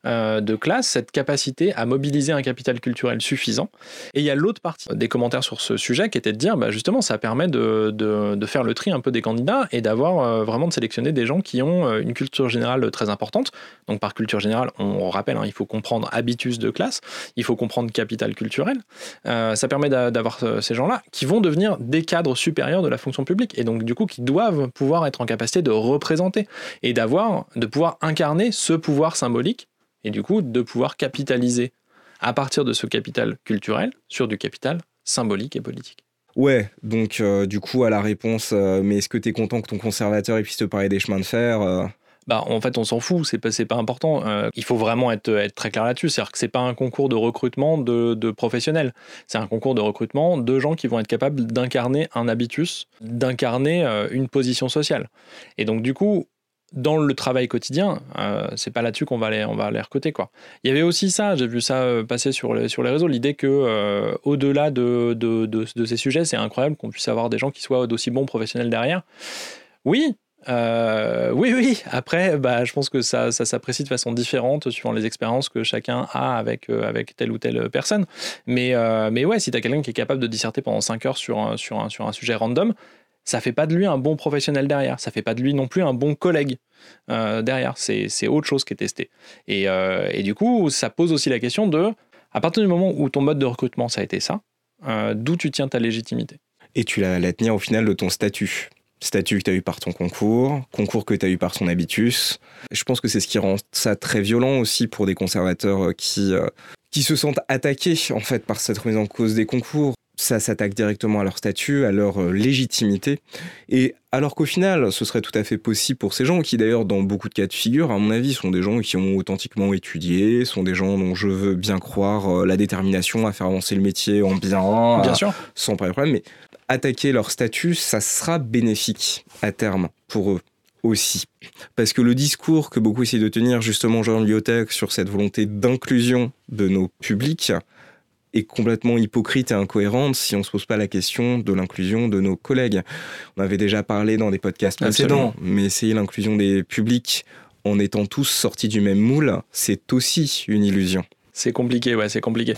euh, de classe cette capacité à mobiliser un capital culturel suffisant. Et il y a l'autre partie des commentaires sur ce sujet qui était de dire, bah, justement, ça permet de, de, faire le tri un peu des candidats et d'avoir euh, vraiment de sélectionner des gens qui ont euh, une culture générale très importante. Donc par culture générale, on, rappelle, hein, il faut comprendre habitus de classe, il faut comprendre capital culturel. Ça permet d'avoir ces gens-là qui vont devenir des cadres supérieurs de la fonction publique et donc du coup qui doivent pouvoir être en capacité de représenter et d'avoir, de pouvoir incarner ce pouvoir symbolique et du coup de pouvoir capitaliser à partir de ce capital culturel sur du capital symbolique et politique. Ouais, donc euh, du coup à la réponse, euh, mais est-ce que tu es content que ton conservateur puisse te parler des chemins de fer euh? Bah, en fait, on s'en fout, c'est pas, pas important. il faut vraiment être, être très clair là-dessus. C'est-à-dire que c'est pas un concours de recrutement de, de professionnels. C'est un concours de recrutement de gens qui vont être capables d'incarner un habitus, d'incarner une position sociale. Et donc, du coup, dans le travail quotidien, euh, c'est pas là-dessus qu'on va les recruter quoi. Il y avait aussi ça, j'ai vu ça euh, passer sur les, réseaux, l'idée que euh, au-delà de, ces sujets, c'est incroyable qu'on puisse avoir des gens qui soient d'aussi bons professionnels derrière. Oui, oui, oui. Après, bah, je pense que ça, s'apprécie de façon différente suivant les expériences que chacun a avec, avec telle ou telle personne. Mais, mais ouais, si tu as quelqu'un qui est capable de disserter pendant 5 heures sur un sujet random, ça fait pas de lui un bon professionnel derrière, ça fait pas de lui non plus un bon collègue euh, derrière, c'est autre chose qui est testé. Euh, et, du coup, ça pose aussi la question de, à partir du moment où ton mode de recrutement, ça a été ça, euh, d'où tu tiens ta légitimité? Et tu la, la tenir au final de ton statut. Statut que tu as eu par ton concours, concours que tu as eu par son habitus. Je pense que c'est ce qui rend ça très violent aussi pour des conservateurs qui, qui se sentent attaqués en fait par cette remise en cause des concours ça s'attaque directement à leur statut, à leur euh, légitimité. Et alors qu'au final, ce serait tout à fait possible pour ces gens, qui d'ailleurs, dans beaucoup de cas de figure, à mon avis, sont des gens qui ont authentiquement étudié, sont des gens dont je veux bien croire euh, la détermination à faire avancer le métier en bien, bien sûr. sans problème. Mais attaquer leur statut, ça sera bénéfique à terme pour eux aussi. Parce que le discours que beaucoup essayent de tenir, justement, Jean Lyotech, sur cette volonté d'inclusion de nos publics, est complètement hypocrite et incohérente si on ne se pose pas la question de l'inclusion de nos collègues. On avait déjà parlé dans des podcasts précédents, mais essayer l'inclusion des publics en étant tous sortis du même moule, c'est aussi une illusion. C'est compliqué, ouais, c'est compliqué.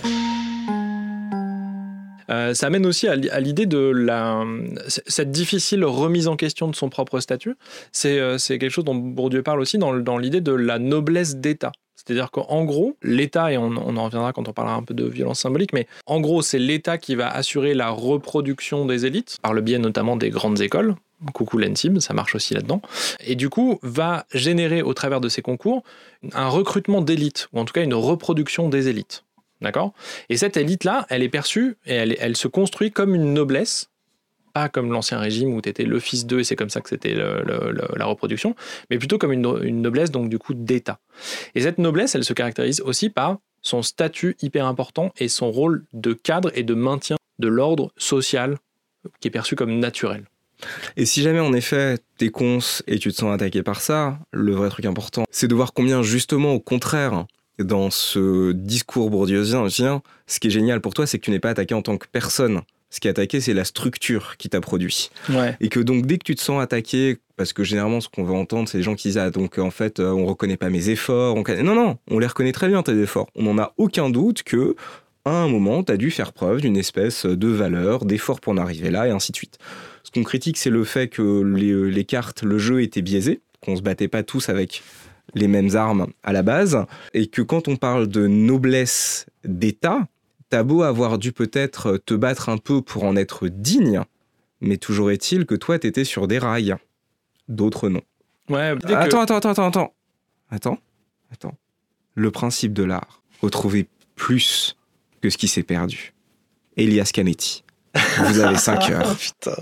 Euh, ça amène aussi à l'idée de la, cette difficile remise en question de son propre statut. C'est euh, quelque chose dont Bourdieu parle aussi dans, dans l'idée de la noblesse d'État. C'est-à-dire qu'en gros, l'État, et on, en reviendra quand on parlera un peu de violence symbolique, mais en gros, c'est l'État qui va assurer la reproduction des élites, par le biais notamment des grandes écoles. Coucou l'intime, ça marche aussi là-dedans. Et du coup, va générer au travers de ces concours un recrutement d'élites, ou en tout cas une reproduction des élites. D'accord? Et cette élite-là, elle est perçue et elle se construit comme une noblesse pas comme l'ancien régime où tu étais le fils d'eux et c'est comme ça que c'était la reproduction, mais plutôt comme une, noblesse, donc du coup d'État. Et cette noblesse, elle se caractérise aussi par son statut hyper important et son rôle de cadre et de maintien de l'ordre social qui est perçu comme naturel. Et si jamais en effet t'es cons et tu te sens attaqué par ça, le vrai truc important, c'est de voir combien justement au contraire, dans ce discours bourdieusien, ce qui est génial pour toi, c'est que tu n'es pas attaqué en tant que personne, ce qui est attaqué, c'est la structure qui t'a produit. Et que donc, dès que tu te sens attaqué, parce que généralement, ce qu'on veut entendre, c'est des gens qui disent Ah, donc en fait, euh, on reconnaît pas mes efforts. Non, non, on les reconnaît très bien, tes efforts. On n'en a aucun doute que, à un moment, tu as dû faire preuve d'une espèce de valeur, d'effort pour en arriver là, et ainsi de suite. Ce qu'on critique, c'est le fait que les, les cartes, le jeu était biaisé, qu'on se battait pas tous avec les mêmes armes à la base, et que quand on parle de noblesse d'État, T'as beau avoir dû peut-être te battre un peu pour en être digne, mais toujours est-il que toi, t'étais sur des rails. D'autres non. Ouais, attends, attends, attends, attends, attends. Attends, Le principe de l'art, retrouver plus que ce qui s'est perdu. Elias Canetti. Vous avez <laughs> 5 heures. Putain.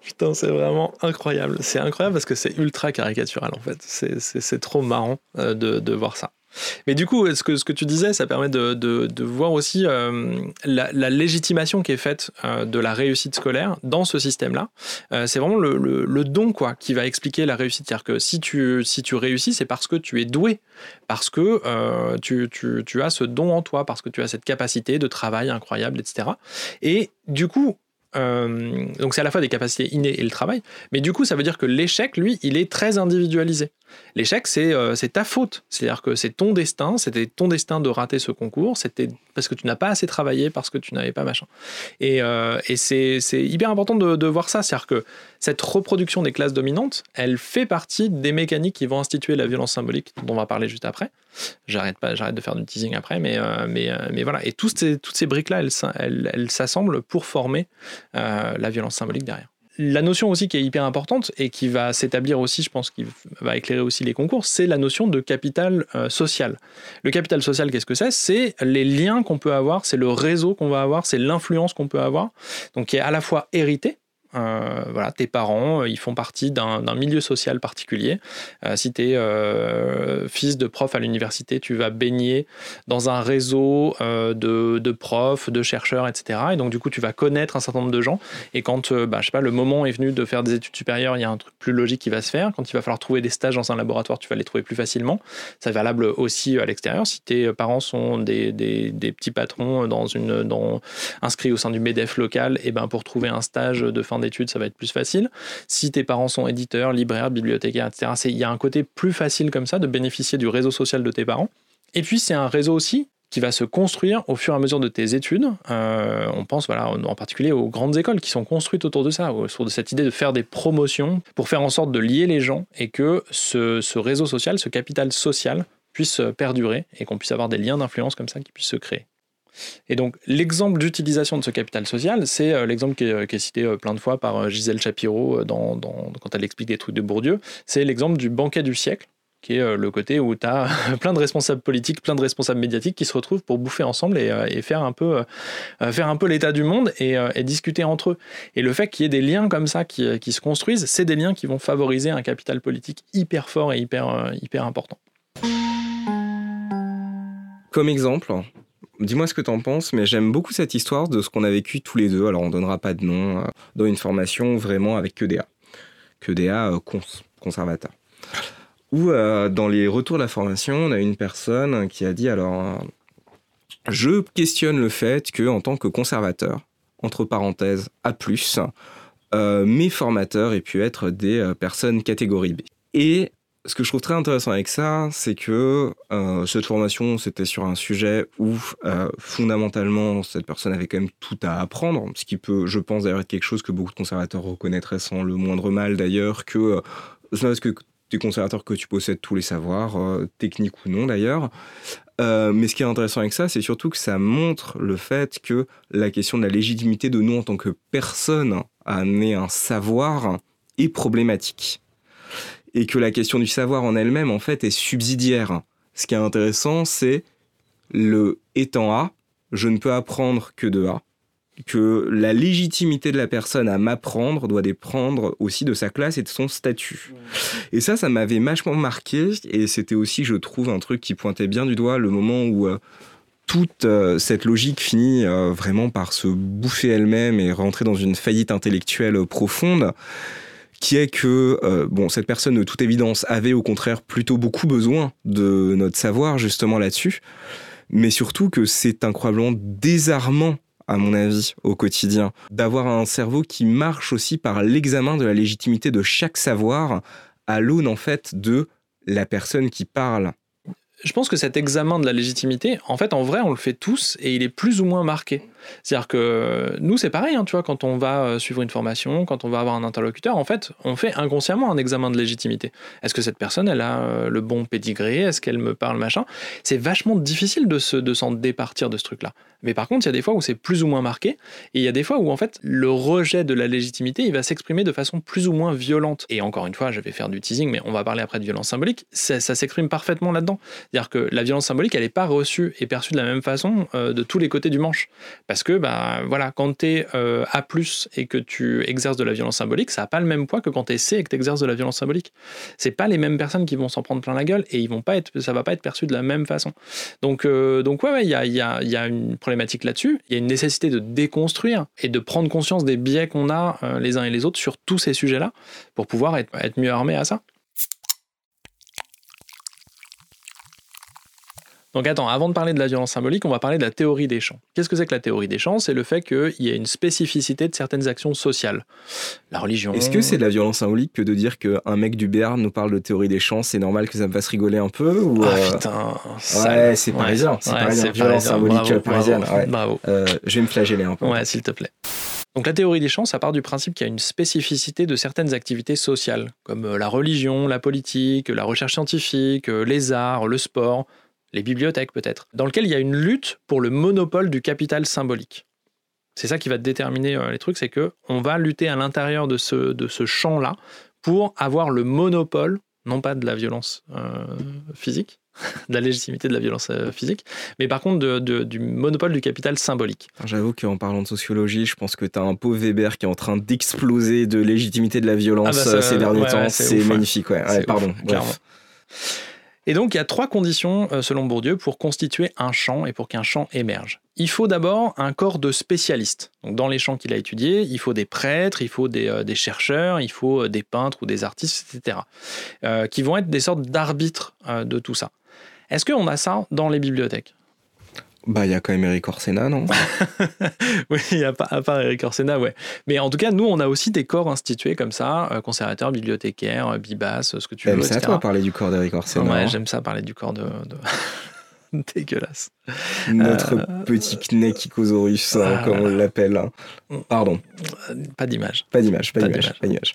Putain, c'est vraiment incroyable. C'est incroyable parce que c'est ultra caricatural en fait. C'est trop marrant euh, de, de voir ça. Mais du coup, ce que, tu disais, ça permet de, voir aussi euh, la, légitimation qui est faite euh, de la réussite scolaire dans ce système-là. Euh, c'est vraiment le, le, don quoi, qui va expliquer la réussite. C'est-à-dire que si tu, si tu réussis, c'est parce que tu es doué, parce que tu, tu, tu as ce don en toi, parce que tu as cette capacité de travail incroyable, etc. Et du coup, donc c'est à la fois des capacités innées et le travail, mais du coup ça veut dire que l'échec, lui, il est très individualisé. L'échec, c'est euh, c'est ta faute. C'est-à-dire que c'est ton destin, c'était ton destin de rater ce concours, c'était parce que tu n'as pas assez travaillé, parce que tu n'avais pas machin. Et, euh, et c'est c'est hyper important de, de voir ça. C'est-à-dire que cette reproduction des classes dominantes, elle fait partie des mécaniques qui vont instituer la violence symbolique, dont on va parler juste après. J'arrête pas, j'arrête de faire du teasing après, mais, euh, mais, euh, mais voilà. Et toutes ces, toutes ces briques-là, elles, elles, elles s'assemblent pour former euh, la violence symbolique derrière. La notion aussi qui est hyper importante et qui va s'établir aussi, je pense, qui va éclairer aussi les concours, c'est la notion de capital social. Le capital social, qu'est-ce que c'est? C'est les liens qu'on peut avoir, c'est le réseau qu'on va avoir, c'est l'influence qu'on peut avoir, donc qui est à la fois hérité. Euh, voilà, tes parents, euh, ils font partie d'un milieu social particulier. Euh, si tu es fils de prof à l'université, tu vas baigner dans un réseau de, de profs, de chercheurs, etc. Et donc, du coup, tu vas connaître un certain nombre de gens. Et quand, bah, je sais pas, le moment est venu de faire des études supérieures, il y a un truc plus logique qui va se faire. Quand il va falloir trouver des stages dans un laboratoire, tu vas les trouver plus facilement. C'est valable aussi à l'extérieur. Si tes parents sont des, des, des petits patrons dans une, dans, inscrits au sein du MEDEF local, et ben pour trouver un stage de fin d'études, ça va être plus facile. Si tes parents sont éditeurs, libraires, bibliothécaires, etc., il y a un côté plus facile comme ça de bénéficier du réseau social de tes parents. Et puis, c'est un réseau aussi qui va se construire au fur et à mesure de tes études. Euh, on pense voilà, en en particulier aux grandes écoles qui sont construites autour de ça, autour de cette idée de faire des promotions pour faire en sorte de lier les gens et que ce, ce réseau social, ce capital social puisse perdurer et qu'on puisse avoir des liens d'influence comme ça qui puissent se créer. Et donc, l'exemple d'utilisation de ce capital social, c'est euh, l'exemple qui est, est cité euh, plein de fois par euh, Gisèle Chapiro euh, quand elle explique des trucs de Bourdieu. C'est l'exemple du banquet du siècle, qui est euh, le côté où tu as <laughs> plein de responsables politiques, plein de responsables médiatiques qui se retrouvent pour bouffer ensemble et, euh, faire un peu, euh, euh, faire peu l'état du monde et, euh, discuter entre eux. Et le fait qu'il y ait des liens comme ça qui, euh, qui se construisent, c'est des liens qui vont favoriser un capital politique hyper fort et hyper, euh, hyper important. Comme exemple, dis-moi ce que t'en penses, mais j'aime beaucoup cette histoire de ce qu'on a vécu tous les deux. Alors on donnera pas de nom, euh, dans une formation vraiment avec que des A. Que des A euh, cons, conservateurs. Ou euh, dans les retours de la formation, on a une personne qui a dit alors, je questionne le fait que en tant que conservateur, entre parenthèses A+, mes formateurs aient pu être des personnes catégorie B. Et ce que je trouve très intéressant avec ça, c'est que euh, cette formation, c'était sur un sujet où euh, fondamentalement, cette personne avait quand même tout à apprendre, ce qui peut, je pense d'ailleurs, être quelque chose que beaucoup de conservateurs reconnaîtraient sans le moindre mal d'ailleurs, que euh, c'est parce que tu es conservateur que tu possèdes tous les savoirs, euh, techniques ou non d'ailleurs. Mais ce qui est intéressant avec ça, c'est surtout que ça montre le fait que la question de la légitimité de nous en tant que personne à amener un savoir est problématique et que la question du savoir en elle-même, en fait, est subsidiaire. Ce qui est intéressant, c'est le étant A, je ne peux apprendre que de A, que la légitimité de la personne à m'apprendre doit dépendre aussi de sa classe et de son statut. Et ça, ça m'avait vachement marqué, et c'était aussi, je trouve, un truc qui pointait bien du doigt le moment où euh, toute euh, cette logique finit euh, vraiment par se bouffer elle-même et rentrer dans une faillite intellectuelle profonde qui est que euh, bon cette personne de toute évidence avait au contraire plutôt beaucoup besoin de notre savoir justement là-dessus mais surtout que c'est incroyablement désarmant à mon avis au quotidien d'avoir un cerveau qui marche aussi par l'examen de la légitimité de chaque savoir à l'aune en fait de la personne qui parle Je pense que cet examen de la légitimité, en fait, en vrai, on le fait tous et il est plus ou moins marqué. C'est-à-dire que nous, c'est pareil, hein, tu vois, quand on va euh, suivre une formation, quand on va avoir un interlocuteur, en fait, on fait inconsciemment un examen de légitimité. Est-ce que cette personne, elle a euh, le bon pédigré Est-ce qu'elle me parle, machin? C'est vachement difficile de se, de s'en départir de ce truc-là. Mais par contre, il y a des fois où c'est plus ou moins marqué, et il y a des fois où, en fait, le rejet de la légitimité, il va s'exprimer de façon plus ou moins violente. Et encore une fois, je vais faire du teasing, mais on va parler après de violence symbolique, ça, ça s'exprime parfaitement là-dedans. C'est-à-dire que la violence symbolique, elle n'est pas reçue et perçue de la même façon euh, de tous les côtés du manche. Parce que, bah, voilà, quand tu es euh, A, et que tu exerces de la violence symbolique, ça n'a pas le même poids que quand tu es C et que tu exerces de la violence symbolique. C'est pas les mêmes personnes qui vont s'en prendre plein la gueule et ils vont pas être, ça va pas être perçu de la même façon. Donc, euh, donc ouais, il y a, y, a, y a une problématique là-dessus. Il y a une nécessité de déconstruire et de prendre conscience des biais qu'on a euh, les uns et les autres sur tous ces sujets-là pour pouvoir être, être mieux armé à ça. Donc attends, avant de parler de la violence symbolique, on va parler de la théorie des champs. Qu'est-ce que c'est que la théorie des champs? C'est le fait qu'il y a une spécificité de certaines actions sociales. La religion. Est-ce que c'est de la violence symbolique que de dire qu'un mec du Béarn nous parle de théorie des champs, c'est normal que ça me fasse rigoler un peu ou, Ah euh, putain. Ouais, c'est parisien, c'est Ouais, Violence symbolique Bravo, parisienne. bravo, ouais. bravo. Euh, je vais me flageller un peu. Ouais, s'il te plaît. Donc la théorie des champs, ça part du principe qu'il y a une spécificité de certaines activités sociales, comme euh, la religion, la politique, la recherche scientifique, euh, les arts, le sport, les bibliothèques peut-être, dans lequel il y a une lutte pour le monopole du capital symbolique. C'est ça qui va déterminer euh, les trucs, c'est que on va lutter à l'intérieur de ce, de ce champ-là pour avoir le monopole, non pas de la violence euh, physique, <laughs> de la légitimité de la violence euh, physique, mais par contre de- de- du monopole du capital symbolique. J'avoue qu'en parlant de sociologie, je pense que t'as un pauvre Weber qui est en train d'exploser de légitimité de la violence Ah bah ça, ces derniers ouais, temps. ouais, c'est magnifique, ouais. Pardon. ouf, bref. Et donc, il y a trois conditions, euh, selon Bourdieu, pour constituer un champ et pour qu'un champ émerge. Il faut d'abord un corps de spécialistes. Donc, dans les champs qu'il a étudiés, il faut des prêtres, il faut des, euh, chercheurs, il faut euh, des peintres ou des artistes, etc., qui vont être des sortes d'arbitres de tout ça. Est-ce qu'on a ça dans les bibliothèques? Bah, il y a quand même Eric Orsena, non? <laughs> Oui, à part, à part Eric Orsena, ouais. Mais en tout cas, nous, on a aussi des corps institués comme ça, euh, conservateurs, bibliothécaires, euh, bibas, ce que tu veux, T'aimes ça, toi, parler du corps d'Eric Orsena Ouais, hein? j'aime ça parler du corps de. de- <laughs> Dégueulasse. Notre Euh, petit Knekicosaurus, hein, ah. comme on l'appelle. hein. Pardon, Euh, Pas d'image. pas d'image, pas Pas d'image.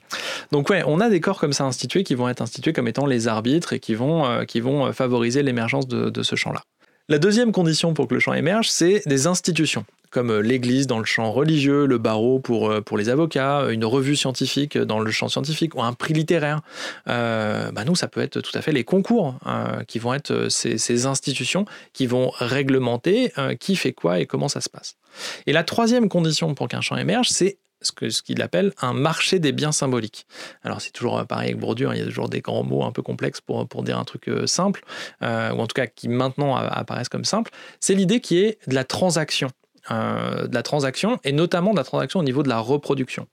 Donc ouais, on a des corps comme ça institués qui vont être institués comme étant les arbitres et qui vont, euh, qui vont euh, favoriser l'émergence de, de ce champ-là. La deuxième condition pour que le champ émerge, c'est des institutions, comme euh, l'Église dans le champ religieux, le barreau pour, euh, pour les avocats, une revue scientifique dans le champ scientifique ou un prix littéraire. Euh, bah nous, ça peut être tout à fait les concours euh, qui vont être euh, ces, institutions qui vont réglementer euh, qui fait quoi et comment ça se passe. Et la troisième condition pour qu'un champ émerge, c'est ce que- ce qu'il appelle un marché des biens symboliques. Alors c'est toujours euh, pareil avec Bourdieu, il y a toujours des grands mots un peu complexes pour, pour dire un truc euh, simple, euh, ou en tout cas qui maintenant apparaissent comme simples. C'est l'idée qui est de la transaction. de la transaction et notamment de la transaction au niveau de la reproduction.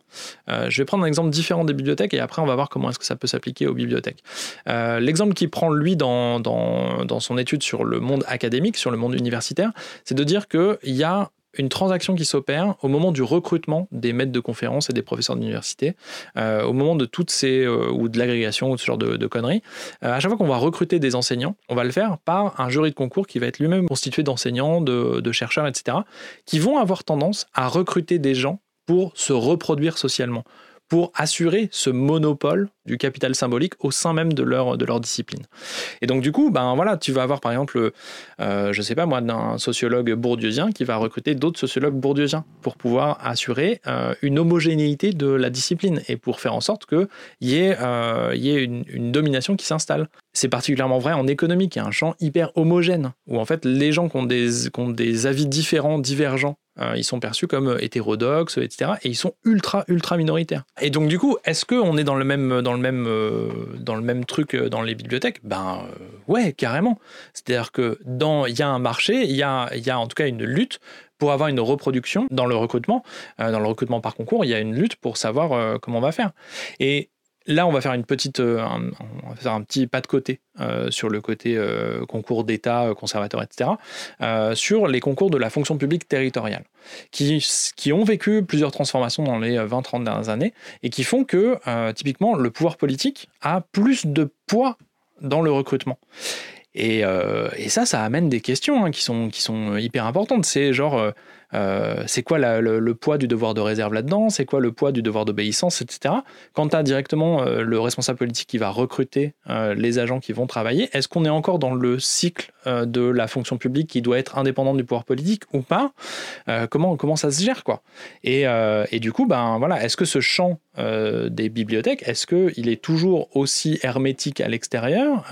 Je vais prendre un exemple différent des bibliothèques et après on va voir comment est-ce que ça peut s'appliquer aux bibliothèques. L'exemple qu'il prend lui dans, dans, dans son étude sur le monde académique, sur le monde universitaire, c'est de dire qu'il y a une transaction qui s'opère au moment du recrutement des maîtres de conférences et des professeurs d'université, euh, au moment de toutes ces, euh, ou de l'agrégation ou de ce genre de, conneries. Euh, à chaque fois qu'on va recruter des enseignants, on va le faire par un jury de concours qui va être lui-même constitué d'enseignants, de, de chercheurs, etc., qui vont avoir tendance à recruter des gens pour se reproduire socialement, pour assurer ce monopole du capital symbolique au sein même de leur, de leur discipline. Et donc du coup, ben voilà, tu vas avoir par exemple, euh, je sais pas moi, un sociologue bourdieusien qui va recruter d'autres sociologues bourdieusiens pour pouvoir assurer euh, une homogénéité de la discipline et pour faire en sorte qu'il y ait, euh, y ait une, domination qui s'installe. C'est particulièrement vrai en économie, qui est un champ hyper homogène, où en fait les gens ont des, qui ont des avis différents, divergents, ils sont perçus comme hétérodoxes, etc. Et ils sont ultra, ultra minoritaires. Et donc du coup, est-ce qu'on est dans le même, dans le même, euh, dans le même truc euh, dans les bibliothèques? Ben euh, ouais, carrément. C'est-à-dire que dans, il y a un marché, il y a, y a en tout cas une lutte pour avoir une reproduction dans le recrutement. Euh, dans le recrutement par concours, il y a une lutte pour savoir euh, comment on va faire. Et Là, on va faire une petite, euh, un, petit pas de côté euh, sur le côté euh, concours d'État, conservateur, etc., sur les concours de la fonction publique territoriale, qui, qui ont vécu plusieurs transformations dans les 20-30 dernières années et qui font que, typiquement, le pouvoir politique a plus de poids dans le recrutement. Et, et ça, ça amène des questions hein, qui, sont, qui sont hyper importantes. C'est genre, euh, c'est quoi le, poids du devoir de réserve là-dedans? C'est quoi le poids du devoir d'obéissance, etc. Quand tu as directement euh, le responsable politique qui va recruter euh, les agents qui vont travailler, est-ce qu'on est encore dans le cycle de la fonction publique qui doit être indépendante du pouvoir politique ou pas? Comment, ça se gère quoi? Et, du coup, ben, voilà, est-ce que ce champ des bibliothèques, est-ce qu'il est toujours aussi hermétique à l'extérieur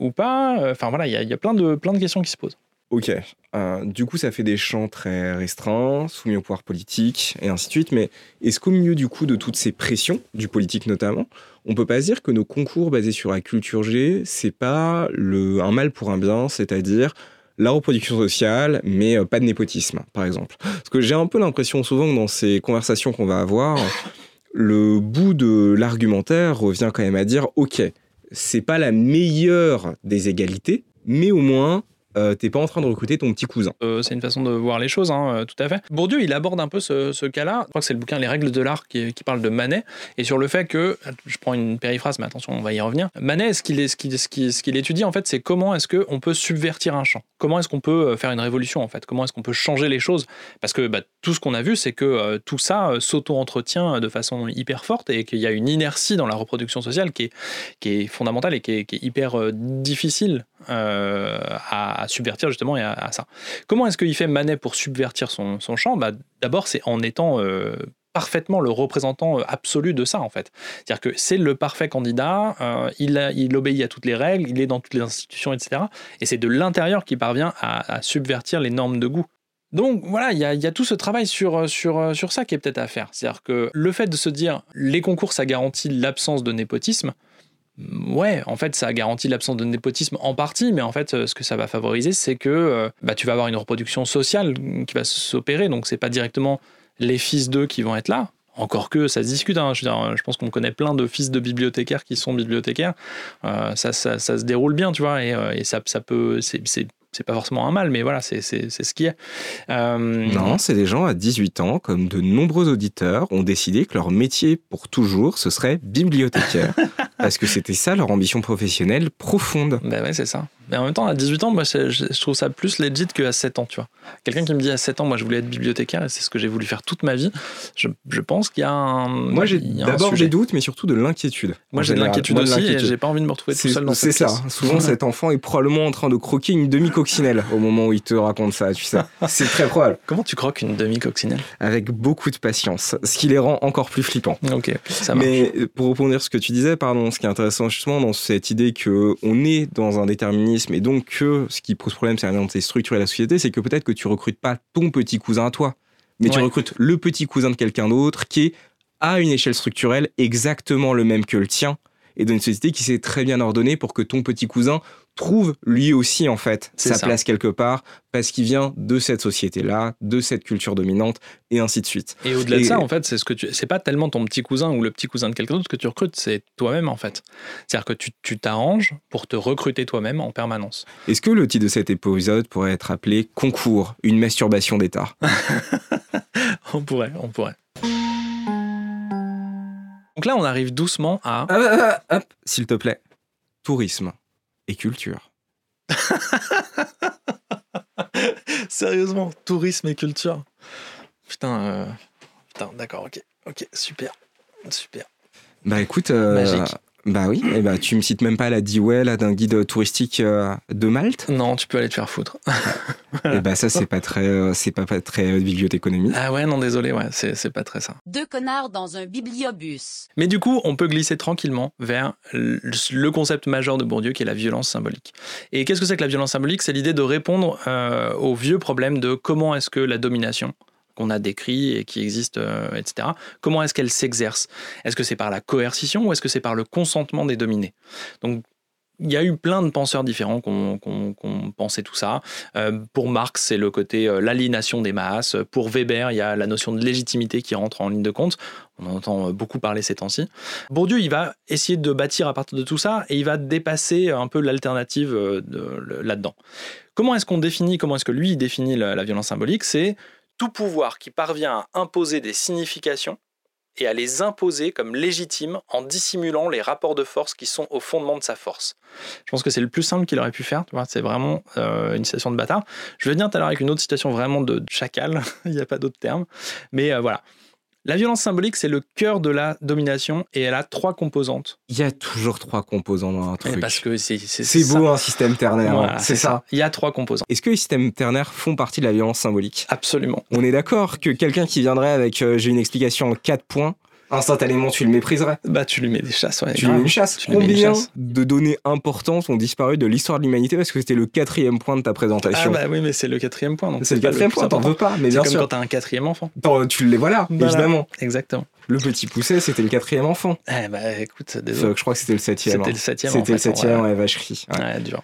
ou pas? Enfin voilà, il y a, plein de questions qui se posent. Ok. Euh, du coup, ça fait des champs très restreints, soumis au pouvoir politique, et ainsi de suite. Mais est-ce qu'au milieu du coup de toutes ces pressions, du politique notamment, on peut pas dire que nos concours basés sur la culture G, c'est pas le, un mal pour un bien, c'est-à-dire la reproduction sociale, mais euh, pas de népotisme, par exemple? Parce que j'ai un peu l'impression souvent que dans ces conversations qu'on va avoir, le bout de l'argumentaire revient quand même à dire, ok, c'est pas la meilleure des égalités, mais au moins euh, t'es pas en train de recruter ton petit cousin. Euh, c'est une façon de voir les choses, hein, euh, tout à fait. Bourdieu, il aborde un peu ce, cas-là. Je crois que c'est le bouquin Les règles de l'art qui, parle de Manet et sur le fait que, je prends une périphrase, mais attention, on va y revenir. Manet, ce qu'il étudie en fait, c'est comment est-ce qu'on peut subvertir un champ? Comment est-ce qu'on peut euh, faire une révolution en fait? Comment est-ce qu'on peut changer les choses? Parce que bah, tout ce qu'on a vu, c'est que tout ça s'auto-entretient de façon hyper forte et qu'il y a une inertie dans la reproduction sociale qui est, fondamentale et qui est, hyper difficile euh, à, subvertir justement et à, ça. Comment est-ce qu'il fait Manet pour subvertir son, son champ? Bah, D'abord, c'est en étant euh, parfaitement le représentant euh, absolu de ça, en fait. C'est-à-dire que c'est le parfait candidat, euh, il, il obéit à toutes les règles, il est dans toutes les institutions, etc. Et c'est de l'intérieur qu'il parvient à, subvertir les normes de goût. Donc voilà, il y, y a tout ce travail sur, sur, sur ça qui est peut-être à faire. C'est-à-dire que le fait de se dire les concours, ça garantit l'absence de népotisme, Ouais, en fait, ça garantit l'absence de népotisme en partie, mais en fait, euh, ce que ça va favoriser, c'est que euh, bah, tu vas avoir une reproduction sociale qui va s'opérer. Donc, c'est pas directement les fils d'eux qui vont être là. Encore que ça se discute. hein. Je, veux dire, je pense qu'on connaît plein de fils de bibliothécaires qui sont bibliothécaires. Euh, ça, ça, ça se déroule bien, tu vois, et, et ça, ça peut. c'est- c'est c'est pas forcément un mal, mais voilà, c'est c'est- c'est ce qui est. Euh, Non, c'est des gens à 18 ans, comme de nombreux auditeurs, ont décidé que leur métier pour toujours, ce serait bibliothécaire. <laughs> parce que c'était ça leur ambition professionnelle profonde. Ben ouais, c'est ça. Mais en même temps, à 18 ans, moi, je, trouve ça plus legit qu'à 7 ans, tu vois. Quelqu'un qui me dit à 7 ans, moi, je voulais être bibliothécaire et c'est ce que j'ai voulu faire toute ma vie, je, je pense qu'il y a un. Moi, j'ai d'abord des doutes, mais surtout de l'inquiétude. Moi, j'ai de l'inquiétude aussi et j'ai pas envie de me retrouver tout C'est seul dans c'est cette ça. classe. Souvent, <laughs> cet enfant est probablement en train de croquer une demi-coccinelle au moment où il te raconte ça, tu sais. <laughs> C'est très probable. Comment tu croques une demi-coccinelle? Avec beaucoup de patience, ce qui les rend encore plus flippants. Ok, ça marche. Mais pour rebondir sur ce que tu disais, pardon, ce qui est intéressant justement dans cette idée que on est dans un déterminisme et donc que ce qui pose problème, c'est la manière dont c'est structuré la société, c'est que peut-être que tu recrutes pas ton petit cousin à toi, mais tu recrutes le petit cousin de quelqu'un d'autre qui est à une échelle structurelle exactement le même que le tien et dans une société qui s'est très bien ordonnée pour que ton petit cousin trouve lui aussi en fait sa ça. place quelque part parce qu'il vient de cette société-là, de cette culture dominante et ainsi de suite. Et au-delà de ça, en fait, c'est ce que tu, c'est pas tellement ton petit cousin ou le petit cousin de quelqu'un d'autre que tu recrutes, c'est toi-même en fait. C'est-à-dire que tu, tu t'arranges pour te recruter toi-même en permanence. Est-ce que le titre de cet épisode pourrait être appelé Concours, une masturbation d'État <laughs> On pourrait, on pourrait. Donc là, on arrive doucement à. Ah, ah, ah, Hop, s'il te plaît. Tourisme et culture. <laughs> Sérieusement, tourisme et culture. Putain, euh, putain, d'accord, ok, ok, super, super. Bah écoute, euh, Magique. Bah oui, et bah tu me cites même pas la là d'un guide touristique euh, de Malte? Non, tu peux aller te faire foutre. et bah ça c'est pas très, euh, c'est pas, pas très euh, bibliothéconomie. Ah ouais, non, désolé, ouais, c'est c'est pas très ça. Deux connards dans un bibliobus. Mais du coup, on peut glisser tranquillement vers le le concept majeur de Bourdieu qui est la violence symbolique. Et qu'est-ce que c'est que la violence symbolique? C'est l'idée de répondre euh, au vieux problème de comment est-ce que la domination qu'on a décrit et qui existe, euh, etc., comment est-ce qu'elle s'exerce? Est-ce que c'est par la coercition ou est-ce que c'est par le consentement des dominés? Donc, il y a eu plein de penseurs différents qui ont ont pensé tout ça. Euh, pour Marx, c'est le côté euh, l'aliénation des masses. Pour Weber, il y a la notion de légitimité qui rentre en ligne de compte. On en entend beaucoup parler ces temps-ci. Bourdieu, il va essayer de bâtir à partir de tout ça et il va dépasser un peu l'alternative là-dedans. Comment est-ce qu'on définit, comment est-ce que lui définit la, la violence symbolique? C'est tout pouvoir qui parvient à imposer des significations et à les imposer comme légitimes en dissimulant les rapports de force qui sont au fondement de sa force. Je pense que c'est le plus simple qu'il aurait pu faire. C'est vraiment euh, une citation de bâtard. Je vais venir tout à l'heure avec une autre citation vraiment de, de chacal. <laughs> Il n'y a pas d'autre terme. Mais euh, voilà. La violence symbolique, c'est le cœur de la domination et elle a trois composantes. Il y a toujours trois composants dans un Et truc. Parce que c'est C'est ça. beau un système ternaire, Voilà, hein, c'est ça. Il y a trois composants. Est-ce que les systèmes ternaires font partie de la violence symbolique? Absolument. On est d'accord que quelqu'un qui viendrait avec euh, j'ai une explication en quatre points, instantanément tu le mépriserais. Bah, tu lui mets des chasses. Ouais, Tu lui mets une chasse. Tu lui mets une Combien chasse. de données importantes ont disparu de l'histoire de l'humanité parce que c'était le quatrième point de ta Ah présentation bah oui, mais c'est le quatrième point. C'est le quatrième point, t'en veux pas, mais C'est bien comme sûr. quand t'as un quatrième enfant. Tu les voilà, Voilà. évidemment. Exactement. Le petit pousset, c'était le quatrième enfant. Eh bah écoute, Enfin, désolé. je crois que c'était le septième. C'était hein. le septième. C'était le septième, ouais, vacherie. Ouais. Ouais, dur.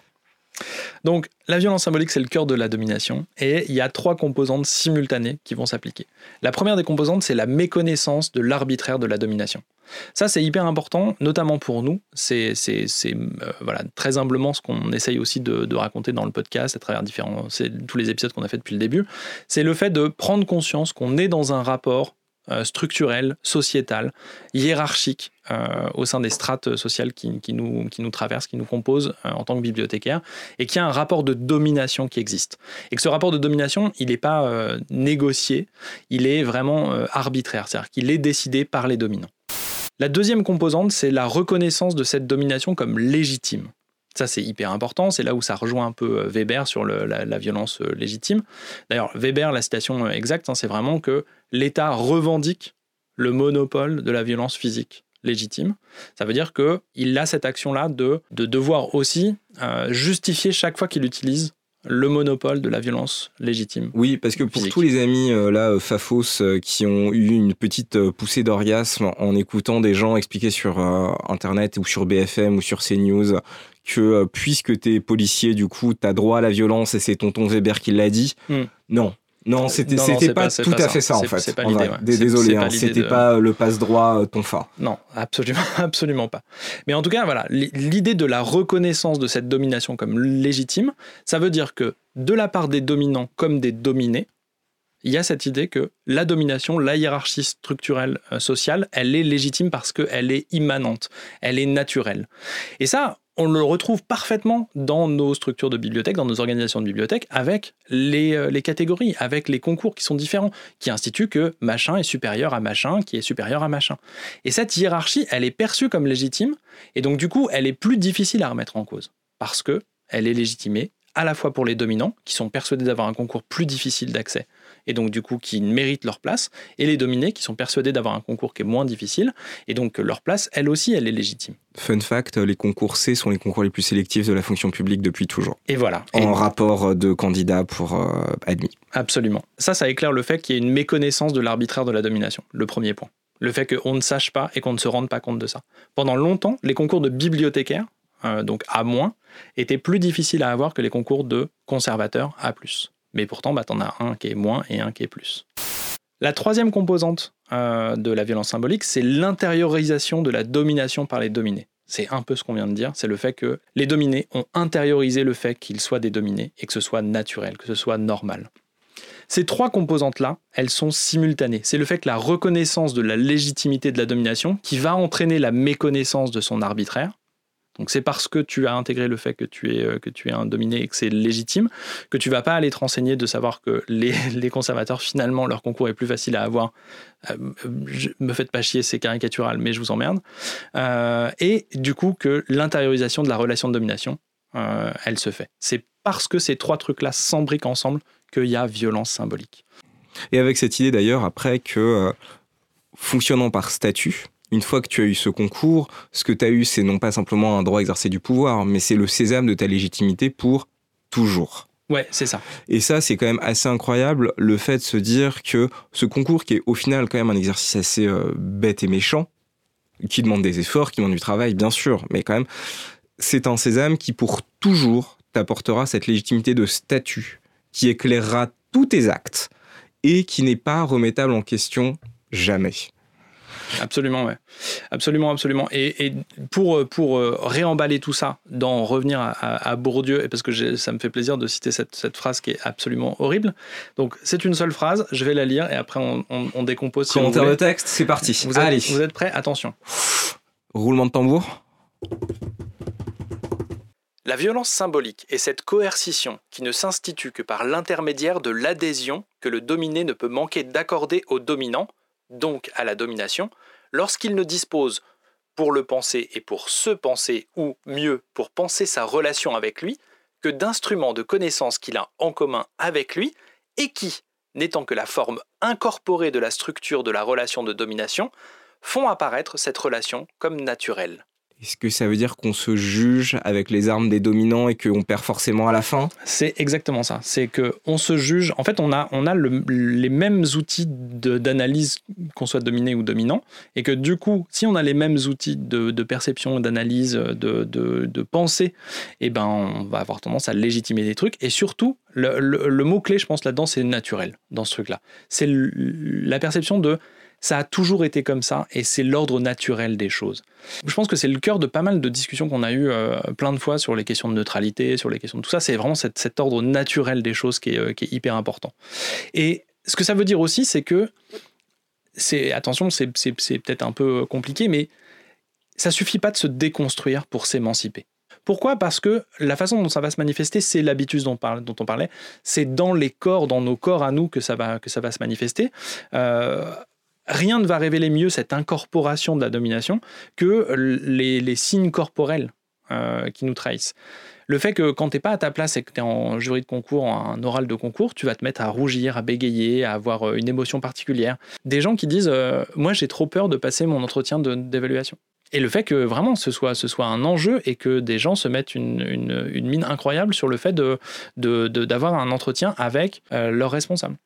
Donc, la violence symbolique, c'est le cœur de la domination, et il y a trois composantes simultanées qui vont s'appliquer. La première des composantes, c'est la méconnaissance de l'arbitraire de la domination. Ça, c'est hyper important, notamment pour nous. C'est euh, voilà, très humblement ce qu'on essaye aussi de, raconter dans le podcast à travers différents, tous les épisodes qu'on a fait depuis le début. C'est le fait de prendre conscience qu'on est dans un rapport euh, structurel, sociétal, hiérarchique euh, au sein des strates sociales qui, nous, qui nous traversent, qui nous composent euh, en tant que bibliothécaires, et qui a un rapport de domination qui existe. Et que ce rapport de domination, il n'est pas négocié, il est vraiment arbitraire, c'est-à-dire qu'il est décidé par les dominants. La deuxième composante, c'est la reconnaissance de cette domination comme légitime. Ça, c'est hyper important. C'est là où ça rejoint un peu euh, Weber sur la, violence euh, légitime. D'ailleurs, Weber, la citation euh, exacte, hein, c'est vraiment que l'État revendique le monopole de la violence physique légitime. Ça veut dire qu'il a cette action-là de, de devoir aussi justifier chaque fois qu'il utilise le monopole de la violence légitime. Oui, parce que pour tous les amis là, Fafos, qui ont eu une petite poussée d'orgasme en écoutant des gens expliquer sur Internet ou sur BFM ou sur CNews que euh, puisque tu es policier, du coup, tu as droit à la violence et c'est tonton Weber qui l'a dit. Hmm. Non. Non, c'était pas, tout à fait ça, en fait. Pas Désolé, hein, c'était pas le passe-droit euh, ton fa. Non, absolument, <laughs> absolument pas. Mais en tout cas, voilà, l'idée de la reconnaissance de cette domination comme légitime, ça veut dire que de la part des dominants comme des dominés, il y a cette idée que la domination, la hiérarchie structurelle euh, sociale, elle est légitime parce qu'elle est immanente, elle est naturelle. Et ça, on le retrouve parfaitement dans nos structures de bibliothèque, dans nos organisations de bibliothèque, avec euh, les, catégories, avec les concours qui sont différents, qui instituent que machin est supérieur à machin, qui est supérieur à machin. Et cette hiérarchie, elle est perçue comme légitime, et donc du coup, elle est plus difficile à remettre en cause, parce que elle est légitimée à la fois pour les dominants, qui sont persuadés d'avoir un concours plus difficile d'accès, et donc du coup qui méritent leur place, et les dominés, qui sont persuadés d'avoir un concours qui est moins difficile, et donc leur place, elle aussi, elle est légitime. Fun fact, les concours C sont les concours les plus sélectifs de la fonction publique depuis toujours. Et voilà. En rapport de candidats pour euh, admis. Absolument. Ça, ça éclaire le fait qu'il y ait une méconnaissance de l'arbitraire de la domination, le premier point. Le fait qu'on ne sache pas et qu'on ne se rende pas compte de ça. Pendant longtemps, les concours de bibliothécaires, euh, donc A-, étaient plus difficiles à avoir que les concours de conservateurs A+. Mais pourtant, bah, tu en as un qui est moins et un qui est plus. La troisième composante euh, de la violence symbolique, c'est l'intériorisation de la domination par les dominés. C'est un peu ce qu'on vient de dire, c'est le fait que les dominés ont intériorisé le fait qu'ils soient des dominés et que ce soit naturel, que ce soit normal. Ces trois composantes-là, elles sont simultanées. C'est le fait que la reconnaissance de la légitimité de la domination qui va entraîner la méconnaissance de son arbitraire, donc c'est parce que tu as intégré le fait que tu es, euh, que tu es un dominé et que c'est légitime que tu vas pas aller te renseigner de savoir que les, <laughs> les conservateurs, finalement, leur concours est plus facile à avoir. Euh, me faites pas chier, c'est caricatural, mais je vous emmerde. Euh, et du coup que l'intériorisation de la relation de domination, elle se fait. C'est parce que ces trois trucs-là s'embriquent ensemble qu'il y a violence symbolique. Et avec cette idée d'ailleurs, après que, fonctionnant par statut, une fois que tu as eu ce concours, ce que tu as eu, c'est non pas simplement un droit à exercer du pouvoir, mais c'est le sésame de ta légitimité pour toujours. Ouais, c'est ça. Et ça, c'est quand même assez incroyable, le fait de se dire que ce concours, qui est au final quand même un exercice assez euh, bête et méchant, qui demande des efforts, qui demande du travail, bien sûr, mais quand même, c'est un sésame qui pour toujours t'apportera cette légitimité de statut, qui éclairera tous tes actes, et qui n'est pas remettable en question jamais. Absolument, ouais. Absolument, absolument. Et, pour, pour euh, réemballer tout ça, d'en revenir à, Bourdieu, et parce que ça me fait plaisir de citer cette, cette, phrase qui est absolument horrible. Donc, c'est une seule phrase, je vais la lire et après on, on, décompose. Commentaire de texte, c'est parti. Vous êtes, vous êtes prêts? Attention. Roulement de tambour. La violence symbolique est cette coercition qui ne s'institue que par l'intermédiaire de l'adhésion que le dominé ne peut manquer d'accorder au dominant, donc à la domination, lorsqu'il ne dispose pour le penser et pour se penser, ou mieux, pour penser sa relation avec lui, que d'instruments de connaissance qu'il a en commun avec lui, et qui, n'étant que la forme incorporée de la structure de la relation de domination, font apparaître cette relation comme naturelle. Est-ce que ça veut dire qu'on se juge avec les armes des dominants et qu'on perd forcément à la fin? C'est exactement ça. C'est que on se juge. En fait, on a, on a le- les mêmes outils d'analyse qu'on soit dominé ou dominant, et que du coup, si on a les mêmes outils de, de perception, d'analyse, de, de, pensée, eh ben, on va avoir tendance à légitimer des trucs. Et surtout, le, le- le mot clé, je pense là-dedans, c'est naturel dans ce truc-là. C'est la perception de ça a toujours été comme ça, et c'est l'ordre naturel des choses. Je pense que c'est le cœur de pas mal de discussions qu'on a eues euh, plein de fois sur les questions de neutralité, sur les questions de tout ça. C'est vraiment cet, ordre naturel des choses qui est, euh, qui est hyper important. Et ce que ça veut dire aussi, c'est que, attention, c'est peut-être un peu compliqué, mais ça suffit pas de se déconstruire pour s'émanciper. Pourquoi? Parce que la façon dont ça va se manifester, c'est l'habitus dont, on parle- dont on parlait. C'est dans les corps, dans nos corps à nous que ça va, que ça va se manifester. Euh, rien ne va révéler mieux cette incorporation de la domination que les, signes corporels euh, qui nous trahissent. Le fait que quand t'es pas à ta place et que tu es en jury de concours, en oral de concours, tu vas te mettre à rougir, à bégayer, à avoir euh, une émotion particulière. Des gens qui disent euh, Moi, j'ai trop peur de passer mon entretien d'évaluation. Et le fait que vraiment ce soit, un enjeu et que des gens se mettent une, mine incroyable sur le fait d'avoir de, un entretien avec euh, leur responsable.